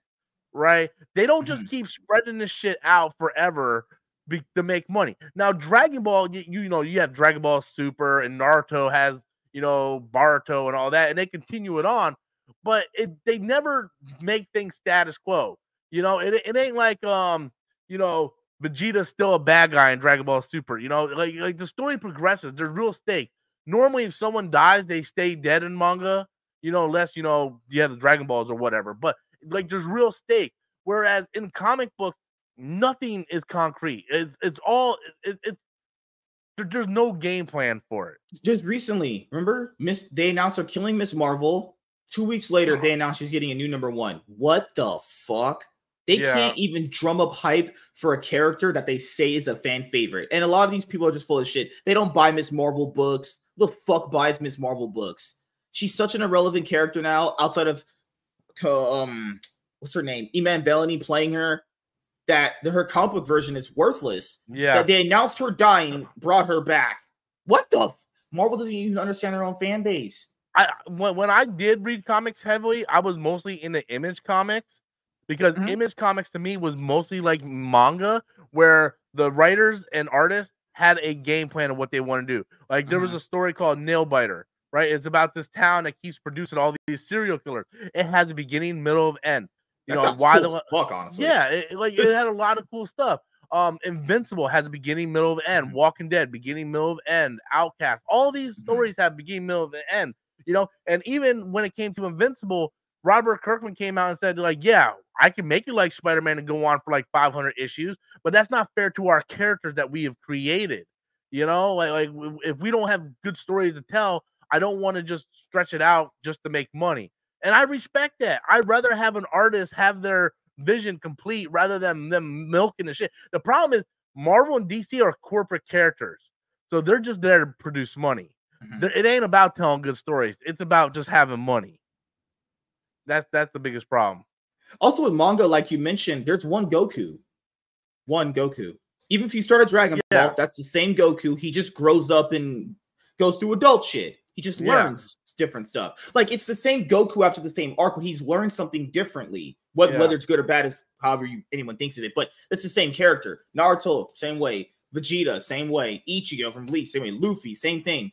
Right? They don't just keep spreading this shit out forever be, to make money. Now, Dragon Ball, you, you know, you have Dragon Ball Super, and Naruto has you know Boruto and all that, and they continue it on, but it they never make things status quo. You know, it, it ain't like um, you know, Vegeta's still a bad guy in Dragon Ball Super. You know, like like the story progresses. There's real stake. Normally, if someone dies, they stay dead in manga. You know, unless you know you have the Dragon Balls or whatever. But like there's real stake. Whereas in comic books, nothing is concrete. It's it's all it, it's there, there's no game plan for it. Just recently, remember, Miss they announced they're killing Miss Marvel. Two weeks later, they announced she's getting a new number one. What the fuck? They Yeah. can't even drum up hype for a character that they say is a fan favorite. And a lot of these people are just full of shit. They don't buy Miss Marvel books. The fuck buys Miss Marvel books? She's such an irrelevant character now, outside of um, what's her name, Iman Vellani playing her. That the, her comic book version is worthless. Yeah. That they announced her dying, brought her back. What the? Marvel doesn't even understand their own fan base. I when, when I did read comics heavily, I was mostly in the image comics because Mhm. image comics to me was mostly like manga where the writers and artists had a game plan of what they want to do. Like there was Mm-hmm. a story called Nail Biter, right? It's about this town that keeps producing all these serial killers. It has a beginning, middle, of end. You That know why cool the fuck, honestly. yeah, it, like it had a lot of cool stuff. Um, Invincible has a beginning, middle, of end. Mhm. Walking Dead, beginning, middle, of end. Outcast, all these Mhm. stories have beginning, middle, of the end. You know, and even when it came to Invincible, Robert Kirkman came out and said, like, yeah, I can make it like Spider-Man and go on for like 500 issues, but that's not fair to our characters that we have created. You know, like like if we don't have good stories to tell, I don't want to just stretch it out just to make money. And I respect that. I'd rather have an artist have their vision complete rather than them milking the shit. The problem is Marvel and DC are corporate characters. So they're just there to produce money. Mhm. It ain't about telling good stories. It's about just having money. That's that's the biggest problem. Also, with manga, like you mentioned, there's one Goku. One Goku. Even if you start a Dragon Yeah. Ball, that's the same Goku. He just grows up and goes through adult shit. He just Yeah. learns different stuff. Like it's the same Goku after the same arc, but he's learned something differently. Whether, Yeah. whether it's good or bad is however you, anyone thinks of it. But it's the same character. Naruto, same way. Vegeta, same way. Ichigo from Bleach, same way. Luffy, same thing.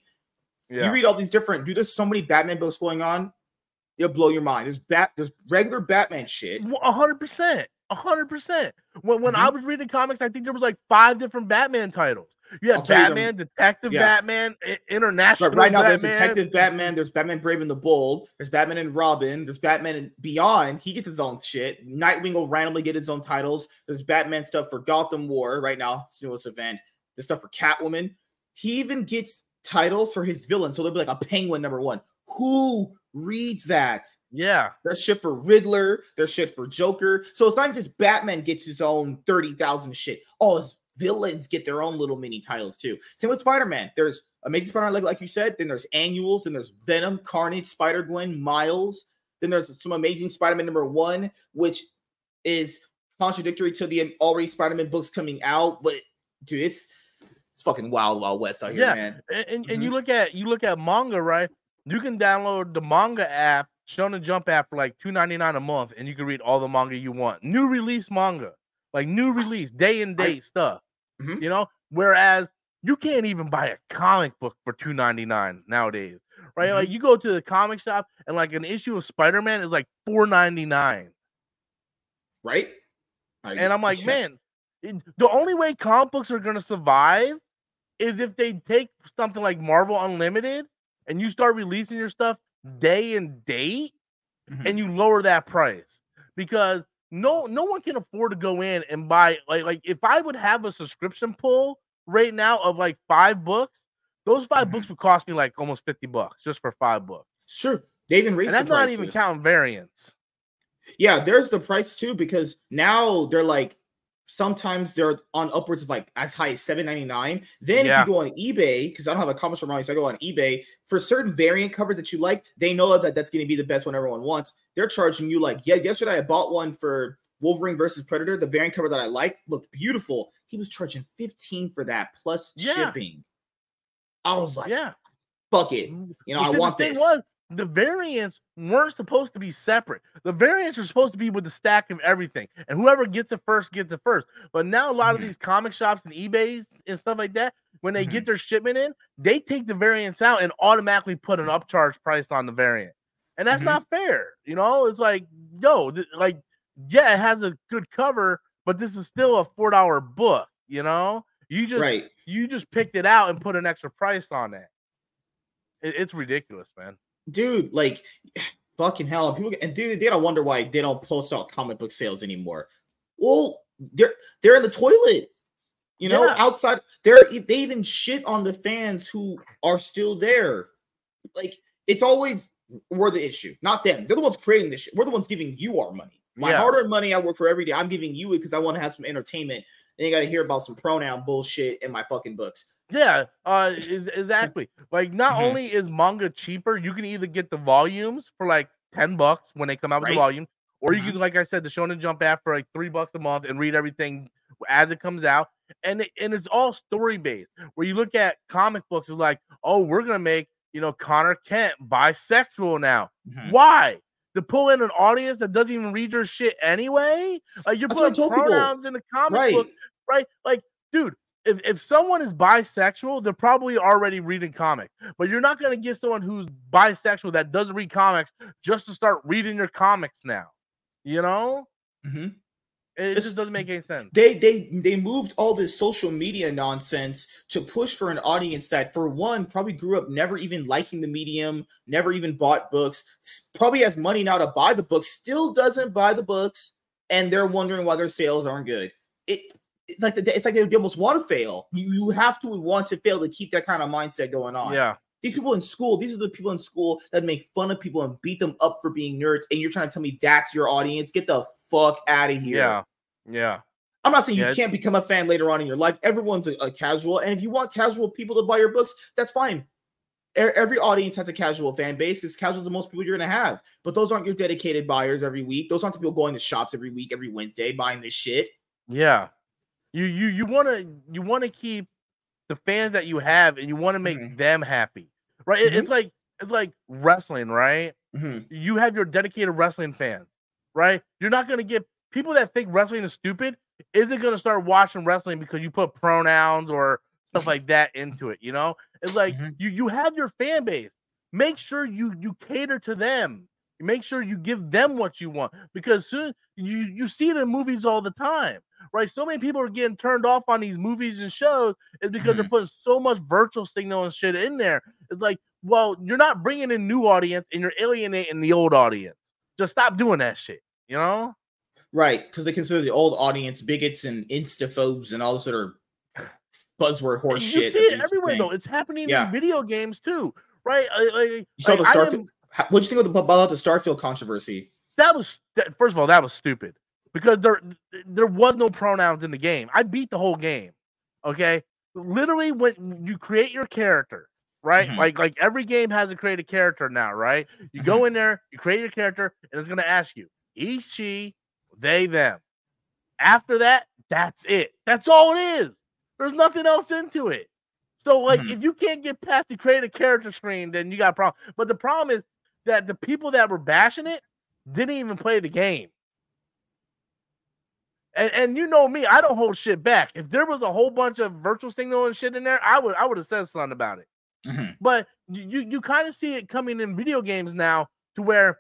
Yeah. You read all these different. Dude, there's so many Batman books going on. It'll blow your mind. There's bat. There's regular Batman shit. Hundred percent. Hundred percent. When when I Mhm. was reading comics, I think there was like five different Batman titles. You I'll had tell you them- Batman, Detective Yeah. Batman, International. But right now, there's Detective Batman. There's Batman Brave and the Bold. There's Batman and Robin. There's Batman and Beyond. He gets his own shit. Nightwing will randomly get his own titles. There's Batman stuff for Gotham War right now. It's the newest event. There's stuff for Catwoman. He even gets titles for his villain. So there'll be like a Penguin number one. Who reads that? Yeah. There's shit for Riddler. There's shit for Joker. So it's not just Batman gets his own 30,000 shit. Oh, his villains get their own little mini titles too. Same with Spider-Man. There's Amazing Spider-Man, like, like you said. Then there's annuals. Then there's Venom, Carnage, Spider-Gwen, Miles. Then there's some Amazing Spider-Man number one, which is contradictory to the already Spider-Man books coming out. But dude, it's it's fucking wild, wild west out here, Yeah. man. And, and, and Mhm. you look at you look at manga, right? You can download the manga app, Shonen Jump app for like two ninety nine a month, and you can read all the manga you want. New release manga, like new release, day and date stuff. Mhm. You know, whereas you can't even buy a comic book for two ninety nine nowadays, right? Mhm. Like you go to the comic shop and like an issue of Spider Man is like four ninety nine. Right? I- And I'm like, yeah. man, it- the only way comic books are gonna survive is if they take something like Marvel Unlimited and you start releasing your stuff day and date Mhm. and you lower that price because no no one can afford to go in and buy like like if I would have a subscription pull right now of like five books, those 5 Mhm. books would cost me like almost 50 bucks just for five books. Sure. They even raised And that's not even counting variants. Yeah, there's the price too because now they're like sometimes they're on upwards of like as high as seven ninety nine. Then Yeah. if you go on eBay, because I don't have a comic around me, so I go on eBay for certain variant covers that you like. They know that that's going to be the best one everyone wants. They're charging you like yeah. Yesterday I bought one for Wolverine versus Predator. The variant cover that I like looked beautiful. He was charging fifteen for that plus Yeah. shipping. I was like, Yeah. fuck it. You know, I want this. was the variants weren't supposed to be separate. The variants are supposed to be with the stack of everything, and whoever gets it first gets it first. But now a lot Mhm. of these comic shops and eBay's and stuff like that, when they Mm-hmm. get their shipment in, they take the variants out and automatically put an upcharge price on the variant, and that's Mhm. not fair. You know, it's like, yo, th- like, yeah, it has a good cover, but this is still a four dollar book. You know, you just right. you just picked it out and put an extra price on that. It, it's ridiculous, man. Dude, like fucking hell. People and dude, they don't wonder why they don't post out comic book sales anymore. Well, they're they're in the toilet. You know, Yeah. outside they're they even shit on the fans who are still there. Like it's always we're the issue, not them. They're the ones creating this shit. We're the ones giving you our money. My Yeah. hard-earned money I work for every day. I'm giving you it because I want to have some entertainment. And you got to hear about some pronoun bullshit in my fucking books. Yeah, uh, is, exactly. Like, not Mhm. only is manga cheaper, you can either get the volumes for like ten bucks when they come out with Right. the volume, or you Mhm. can, like I said, the Shonen Jump app for like three bucks a month and read everything as it comes out. And it, and it's all story based. Where you look at comic books, it's like, oh, we're gonna make you know Conner Kent bisexual now. Mhm. Why? To pull in an audience that doesn't even read your shit anyway? Like you're That's putting told people. in the comic Right. books, right? Like, dude, if, if someone is bisexual, they're probably already reading comics. But you're not gonna get someone who's bisexual that doesn't read comics just to start reading your comics now. You know? Mhm. It just doesn't make any sense. they they they moved all this social media nonsense to push for an audience that for one probably grew up never even liking the medium never even bought books probably has money now to buy the books still doesn't buy the books and they're wondering why their sales aren't good it it's like the, it's like they, they almost want to fail you you have to want to fail to keep that kind of mindset going on Yeah. these people in school, these are the people in school that make fun of people and beat them up for being nerds, and you're trying to tell me that's your audience. Get the fuck out of here. Yeah. Yeah. I'm not saying you Yeah, can't become a fan later on in your life. Everyone's a, a casual, and if you want casual people to buy your books, that's fine. E- Every audience has a casual fan base because casual is the most people you're gonna have. But those aren't your dedicated buyers every week. Those aren't the people going to shops every week, every Wednesday, buying this shit. Yeah. You you you want to you want to keep the fans that you have and you want to make Mhm. them happy. Right? It- Mhm. It's like it's like wrestling, right? Mhm. You have your dedicated wrestling fans, right? You're not going to get people that think wrestling is stupid isn't going to start watching wrestling because you put pronouns or stuff like that into it, you know? It's like Mhm. you you have your fan base. Make sure you you cater to them. Make sure you give them what you want because soon you you see it in movies all the time, right? So many people are getting turned off on these movies and shows is because they're mm-hmm. putting so much virtual signal and shit in there. It's like, well, you're not bringing in new audience and you're alienating the old audience. Just stop doing that shit, you know? Right, because they consider the old audience bigots and instaphobes and all this other buzzword horse you shit. see it they used to everywhere think. though. It's happening Yeah. in video games too, right? I- I- You saw like, the Starfield. What'd you think of the, about the Starfield controversy? that was that, first of all that was stupid because there there was no pronouns in the game. I beat the whole game. Okay, literally when you create your character, right? Mhm. Like like every game has a created character now, right? You Mm-hmm. go in there, you create your character, and it's gonna ask you he, she, they, them. After that, that's it. That's all it is. There's nothing else into it. So like Mhm. if you can't get past the create a character screen, then you got a problem. But the problem is that the people that were bashing it didn't even play the game. And and you know me, I don't hold shit back. If there was a whole bunch of virtual signal and shit in there, I would I would have said something about it. Mhm. But you you, kind of see it coming in video games now to where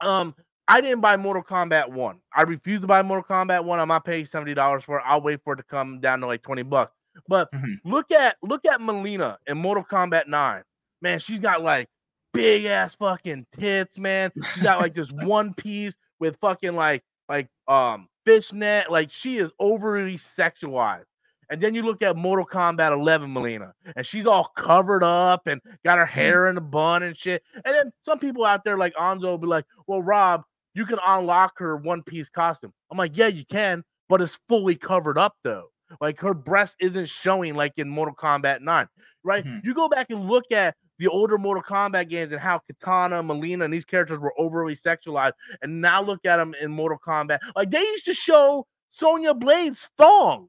um I didn't buy Mortal Kombat 1. I refused to buy Mortal Kombat 1. I'm not paying $70 for it. I'll wait for it to come down to like 20 bucks. But Mhm. look at look at Mileena in Mortal Kombat 9. Man, she's got like big ass fucking tits, man. She got like this one piece with fucking like like um fishnet. Like she is overly sexualized. And then you look at Mortal Kombat 11 Mileena, and she's all covered up and got her hair in a bun and shit. And then some people out there like Anzo will be like, "Well, Rob, you can unlock her one piece costume." I'm like, "Yeah, you can, but it's fully covered up though. Like her breast isn't showing like in Mortal Kombat 9, right? Mhm. You go back and look at the older Mortal Kombat games and how Katana, Mileena, and these characters were overly sexualized, and now look at them in Mortal Kombat. Like they used to show Sonya Blade's thong,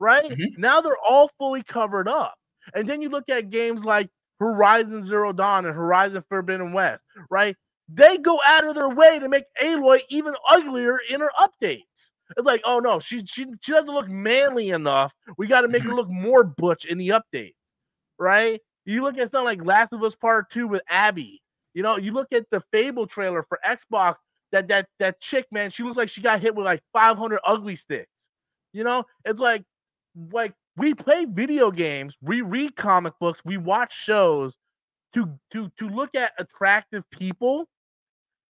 right? Mhm. Now they're all fully covered up. And then you look at games like Horizon Zero Dawn and Horizon Forbidden West, right? They go out of their way to make Aloy even uglier in her updates. It's like, oh no, she she she doesn't look manly enough. We got to make her look more butch in the updates, right? You look at something like Last of Us Part Two with Abby. You know, you look at the Fable trailer for Xbox. That that that chick, man, she looks like she got hit with like 500 ugly sticks. You know, it's like like we play video games, we read comic books, we watch shows to to to look at attractive people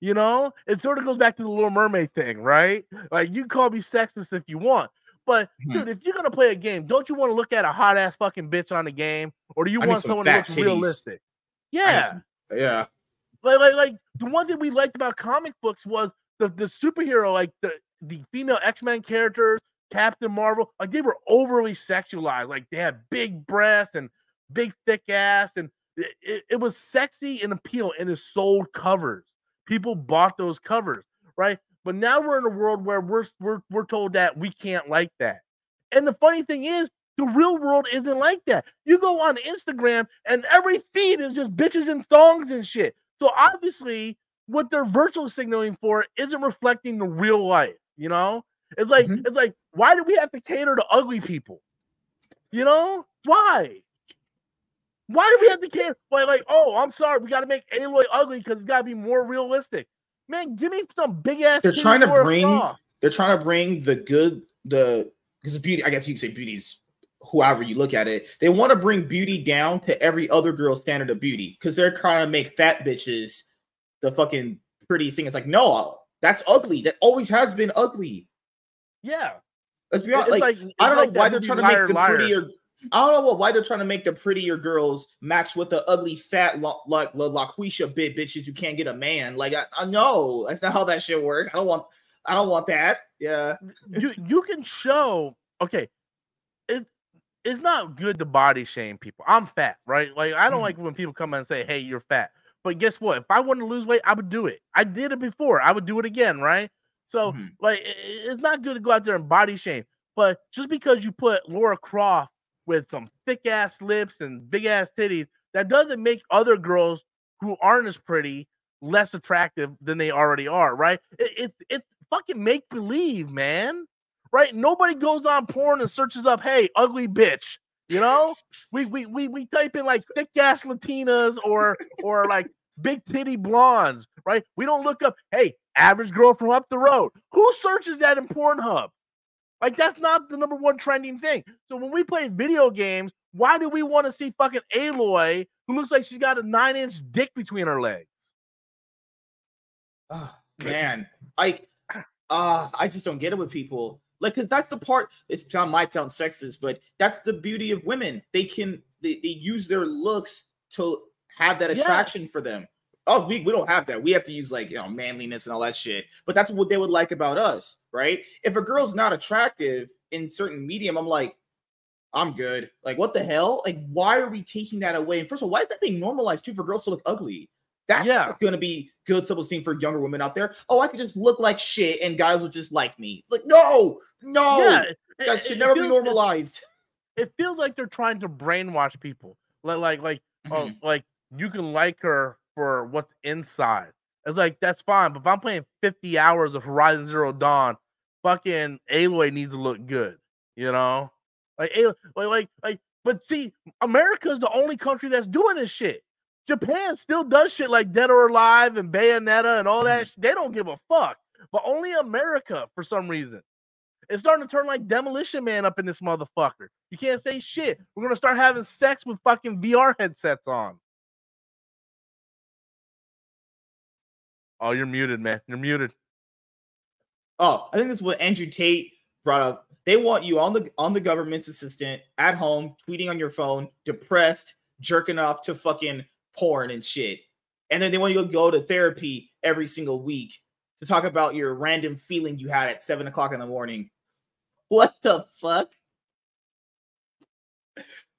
You know, it sort of goes back to the Little Mermaid thing, right? Like you call me sexist if you want, but hmm. dude, if you're gonna play a game, don't you want to look at a hot ass fucking bitch on the game, or do you I want someone who looks titties. realistic? Yeah, yeah. Like, like, like the one thing we liked about comic books was the the superhero, like the the female X Men characters, Captain Marvel, like they were overly sexualized. Like they had big breasts and big thick ass, and it, it, it was sexy and appeal, and it sold covers. People bought those covers, right? But now we're in a world where we're we're we're told that we can't like that. And the funny thing is, the real world isn't like that. You go on Instagram and every feed is just bitches and thongs and shit. So obviously, what they're virtual signaling for isn't reflecting the real life. You know, it's like mm-hmm. it's like why do we have to cater to ugly people? You know why? Why do we have to cater? Like, like oh, I'm sorry, we got to make Aloy ugly because it's got to be more realistic. Man, give me some big ass. They're trying to bring. They're trying to bring the good, the because beauty. I guess you could say beauty's whoever you look at it. They want to bring beauty down to every other girl's standard of beauty because they're trying to make fat bitches the fucking pretty thing. It's like no, that's ugly. That always has been ugly. Yeah. Let's be honest. Like, like I don't like know why they're trying to make the prettier. I don't know why they're trying to make the prettier girls match with the ugly, fat, like La, La, LaQuisha bit bitches who can't get a man. Like I, I know that's not how that shit works. I don't want. I don't want that. Yeah. you you can show. Okay. It it's not good to body shame people. I'm fat, right? Like I don't mm. like when people come and say, "Hey, you're fat." But guess what? If I wanted to lose weight, I would do it. I did it before. I would do it again, right? So, mm-hmm. like, it's not good to go out there and body shame. But just because you put Laura Croft with some thick ass lips and big ass titties, that doesn't make other girls who aren't as pretty less attractive than they already are, right? It, it it's fucking make believe, man. Right? Nobody goes on porn and searches up, "Hey, ugly bitch." You know, we we we we type in like thick ass Latinas or or like big titty blondes, right? We don't look up, hey, average girl from up the road. Who searches that in Pornhub? Like that's not the number one trending thing. So when we play video games, why do we want to see fucking Aloy who looks like she's got a nine inch dick between her legs? Oh, man, like, uh, I just don't get it with people. Like, cause that's the part. It's not my sound sexist, but that's the beauty of women. They can they, they use their looks to have that attraction yeah. for them. Oh, we, we don't have that. We have to use like you know manliness and all that shit. But that's what they would like about us, right? If a girl's not attractive in certain medium, I'm like, I'm good. Like, what the hell? Like, why are we taking that away? And first of all, why is that being normalized too for girls to look ugly? That's yeah. going to be good self-esteem for younger women out there. Oh, I could just look like shit and guys will just like me. Like, no, no, yeah, that it, should it, never it feels, be normalized. It feels like they're trying to brainwash people. Like, like, like, oh, mm-hmm. oh, like you can like her for what's inside. It's like that's fine, but if I'm playing 50 hours of Horizon Zero Dawn, fucking Aloy needs to look good, you know? Like, like, like, like, but see, America is the only country that's doing this shit. Japan still does shit like Dead or Alive and Bayonetta and all that. Mm-hmm. They don't give a fuck. But only America, for some reason, it's starting to turn like Demolition Man up in this motherfucker. You can't say shit. We're gonna start having sex with fucking VR headsets on. Oh, you're muted, man. You're muted. Oh, I think that's what Andrew Tate brought up. They want you on the on the government's assistant at home, tweeting on your phone, depressed, jerking off to fucking porn and shit. And then they want you to go to therapy every single week to talk about your random feeling you had at seven o'clock in the morning. What the fuck?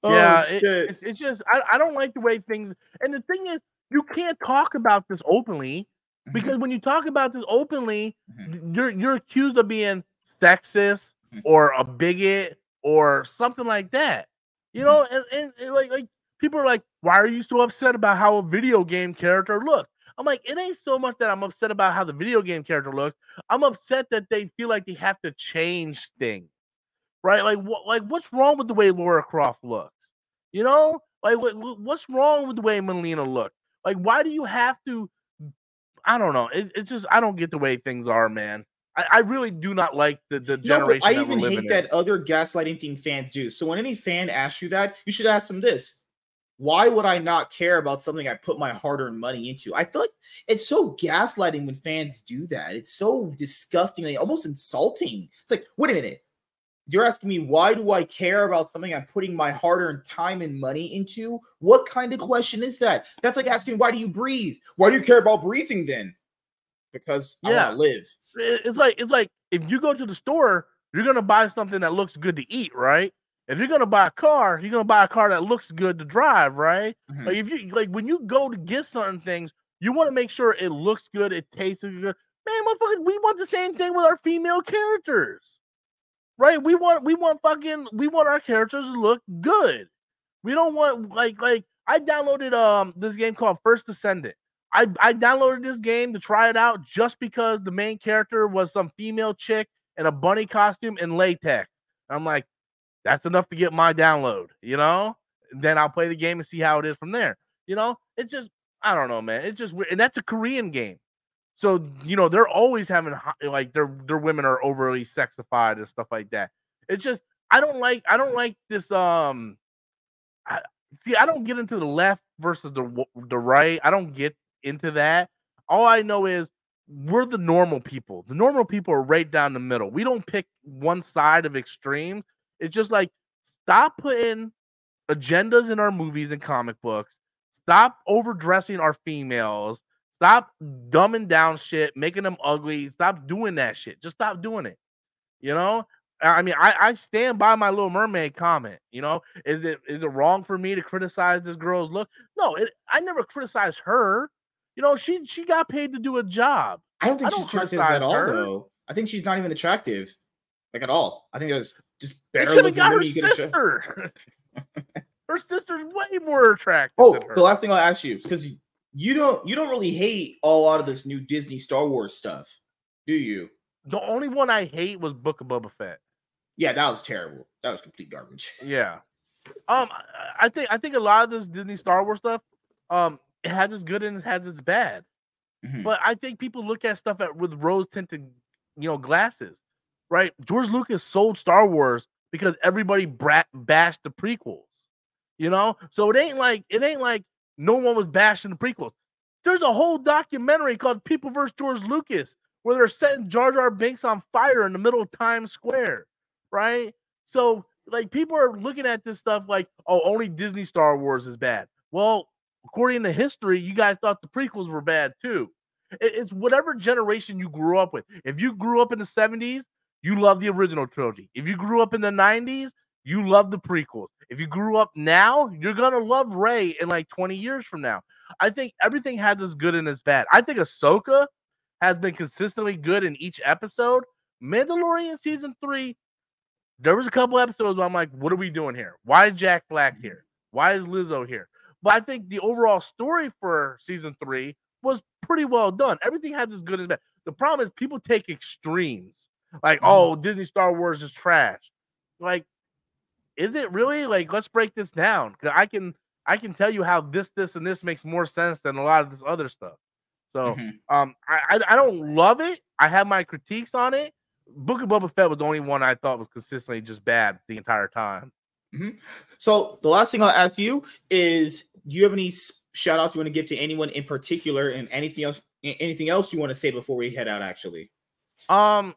Oh, yeah, oh, it, it's, it's just I, I don't like the way things. And the thing is, you can't talk about this openly. Because when you talk about this openly, mm-hmm. you're you're accused of being sexist mm-hmm. or a bigot or something like that. You know, and, and, and, like like people are like, why are you so upset about how a video game character looks? I'm like, it ain't so much that I'm upset about how the video game character looks. I'm upset that they feel like they have to change things, right? Like, what, like what's wrong with the way Laura Croft looks? You know, like what, what's wrong with the way Mileena looks? Like, why do you have to I don't know. It, it's just I don't get the way things are, man. I, I really do not like the the generation. No, I even hate in. that other gaslighting thing fans do. So when any fan asks you that, you should ask them this: why would I not care about something I put my hard-earned money into? I feel like it's so gaslighting when fans do that. It's so disgustingly almost insulting. It's like, wait a minute. You're asking me why do I care about something I'm putting my hard-earned time and money into? What kind of question is that? That's like asking why do you breathe? Why do you care about breathing then? Because I Yeah. want to live. It's like it's like if you go to the store, you're gonna buy something that looks good to eat, right? If you're gonna buy a car, you're gonna buy a car that looks good to drive, right? Mhm. Like if you like when you go to get certain things, you want to make sure it looks good, it tastes good. Man, motherfucker, we want the same thing with our female characters, right? We want we want fucking we want our characters to look good. We don't want like like I downloaded um this game called First Descendant. I I downloaded this game to try it out just because the main character was some female chick in a bunny costume and latex. I'm like, that's enough to get my download, you know? Then I'll play the game and see how it is from there. You know, it's just I don't know, man. It's just weird. And that's a Korean game. So, you know, they're always having like their their women are overly sexified and stuff like that. It's just I don't like I don't like this um I, see I don't get into the left versus the the right. I don't get into that. All I know is we're the normal people. The normal people are right down the middle. We don't pick one side of extremes. It's just like stop putting agendas in our movies and comic books. Stop overdressing our females. Stop dumbing down shit, making them ugly. Stop doing that shit. Just stop doing it. You know? I mean, I, I stand by my Little Mermaid comment. You know, is it is it wrong for me to criticize this girl's look? No, it, I never criticized her. You know, she she got paid to do a job. I don't think I she's don't attractive at all, her. though. I think she's not even attractive, like at all. I think it was just They better should have got her women you could have. sister. her sister's way more attractive. Oh, than her. the last thing I'll ask you because you don't you don't really hate a lot of this new Disney Star Wars stuff, do you? The only one I hate was Book of Boba Fett. Yeah, that was terrible. That was complete garbage. Yeah. Um, I- think I think a lot of this Disney Star Wars stuff, um, it has its good and it has its bad. Mhm. But I think people look at stuff at, with rose tinted, you know, glasses, right? George Lucas sold Star Wars because everybody brat bashed the prequels, you know. So it ain't like it ain't like no one was bashing the prequels. There's a whole documentary called People vs. George Lucas where they're setting Jar Jar Binks on fire in the middle of Times Square, right? So like people are looking at this stuff like, oh, only Disney Star Wars is bad. Well, according to history, you guys thought the prequels were bad too. It's whatever generation you grew up with. If you grew up in the 70s, you love the original trilogy. If you grew up in the 90s, you love the prequels. If you grew up now, you're gonna love Rey in like 20 years from now. I think everything has its good and its bad. I think Ahsoka has been consistently good in each episode. Mandalorian season three, there was a couple episodes where I'm like, what are we doing here? Why is Jack Black here? Why is Lizzo here? But I think the overall story for season three was pretty well done. Everything has its good and bad. The problem is people take extremes. Like, Mhm. oh, Disney Star Wars is trash. Like, is it really? Like, let's break this down. Cause I can I can tell you how this, this, and this makes more sense than a lot of this other stuff. So Mhm. um I, I I don't love it. I have my critiques on it. Book of Boba Fett was the only one I thought was consistently just bad the entire time. So the last thing I'll ask you is: Do you have any shout outs you want to give to anyone in particular, and anything else? Anything else you want to say before we head out? Actually, Um,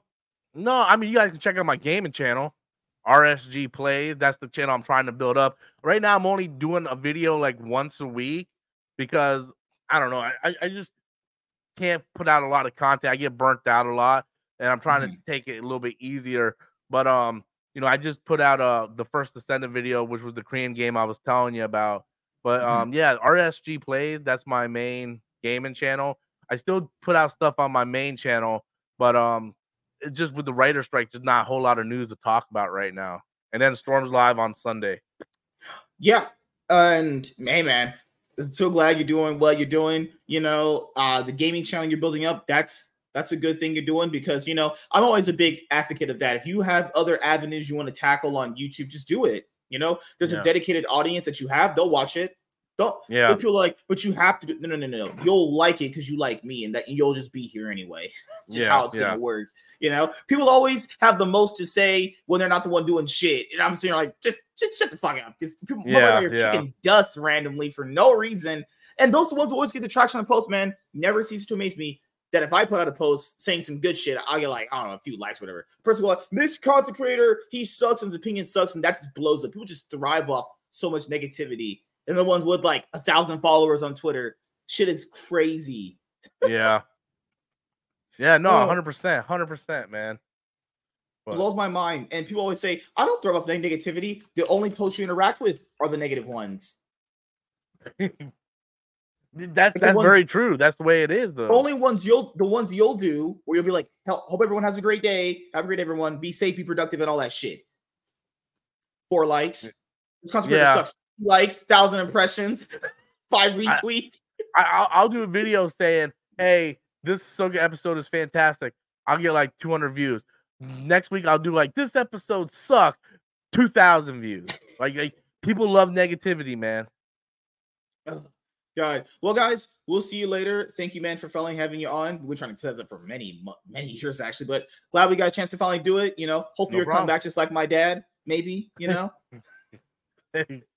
no, I mean you guys can check out my gaming channel, RSG Plays. That's the channel I'm trying to build up. Right now, I'm only doing a video like once a week because I don't know. I, I- just can't put out a lot of content. I get burnt out a lot, and I'm trying to take it a little bit easier. But um, you know, I just put out uh the first Descendant video, which was the Korean game I was telling you about. But Mhm. um, yeah, RSG Plays. That's my main gaming channel. I still put out stuff on my main channel, but um, just with the writer strike, there's not a whole lot of news to talk about right now. And then Storm's live on Sunday. yeah. And hey, man, I'm so glad you're doing what you're doing. You know, uh, the gaming channel you're building up. That's that's a good thing you're doing because you know I'm always a big advocate of that. If you have other avenues you want to tackle on YouTube, just do it. You know, there's Yeah. a dedicated audience that you have; they'll watch it. Don't Yeah. people like, but you have to do no no no no. You'll like it because you like me and that you'll just be here anyway. Just Yeah, how it's yeah. gonna work. You know, people always have the most to say when they're not the one doing shit. And I'm sitting like, just just shut the fuck up. Because people Yeah, are yeah. kicking dust randomly for no reason. And those ones who always get the traction on the post, man. Never ceases to amaze me that if I put out a post saying some good shit, I'll get like, I don't know, a few likes, whatever. Person will be like, this content creator, he sucks and his opinion sucks, and that just blows up. People just thrive off so much negativity. And the ones with like a thousand followers on Twitter, shit is crazy. Yeah. Yeah, no, Oh. 100%. 100%, man. But- blows my mind. And people always say, I don't throw up neg- negativity. The only posts you interact with are the negative ones. That's that's one- very true. That's the way it is, though. The only ones you'll the ones you'll do where you'll be like, Hell, hope everyone has a great day. Have a great day, everyone. Be safe, be productive, and all that shit. Four likes. This content Yeah. sucks. Likes, thousand impressions, five retweets. I, I'll, I'll do a video saying, "Hey, this Ahsoka episode is fantastic." I'll get like 200 views. Next week, I'll do like this episode sucks, 2,000 views. Like, like people love negativity, man. God. Well, guys, we'll see you later. Thank you, man, for finally having you on. We've been trying to set that for many, many years, actually, but glad we got a chance to finally do it. You know, hopefully No you're come problem. back just like my dad, maybe, you know.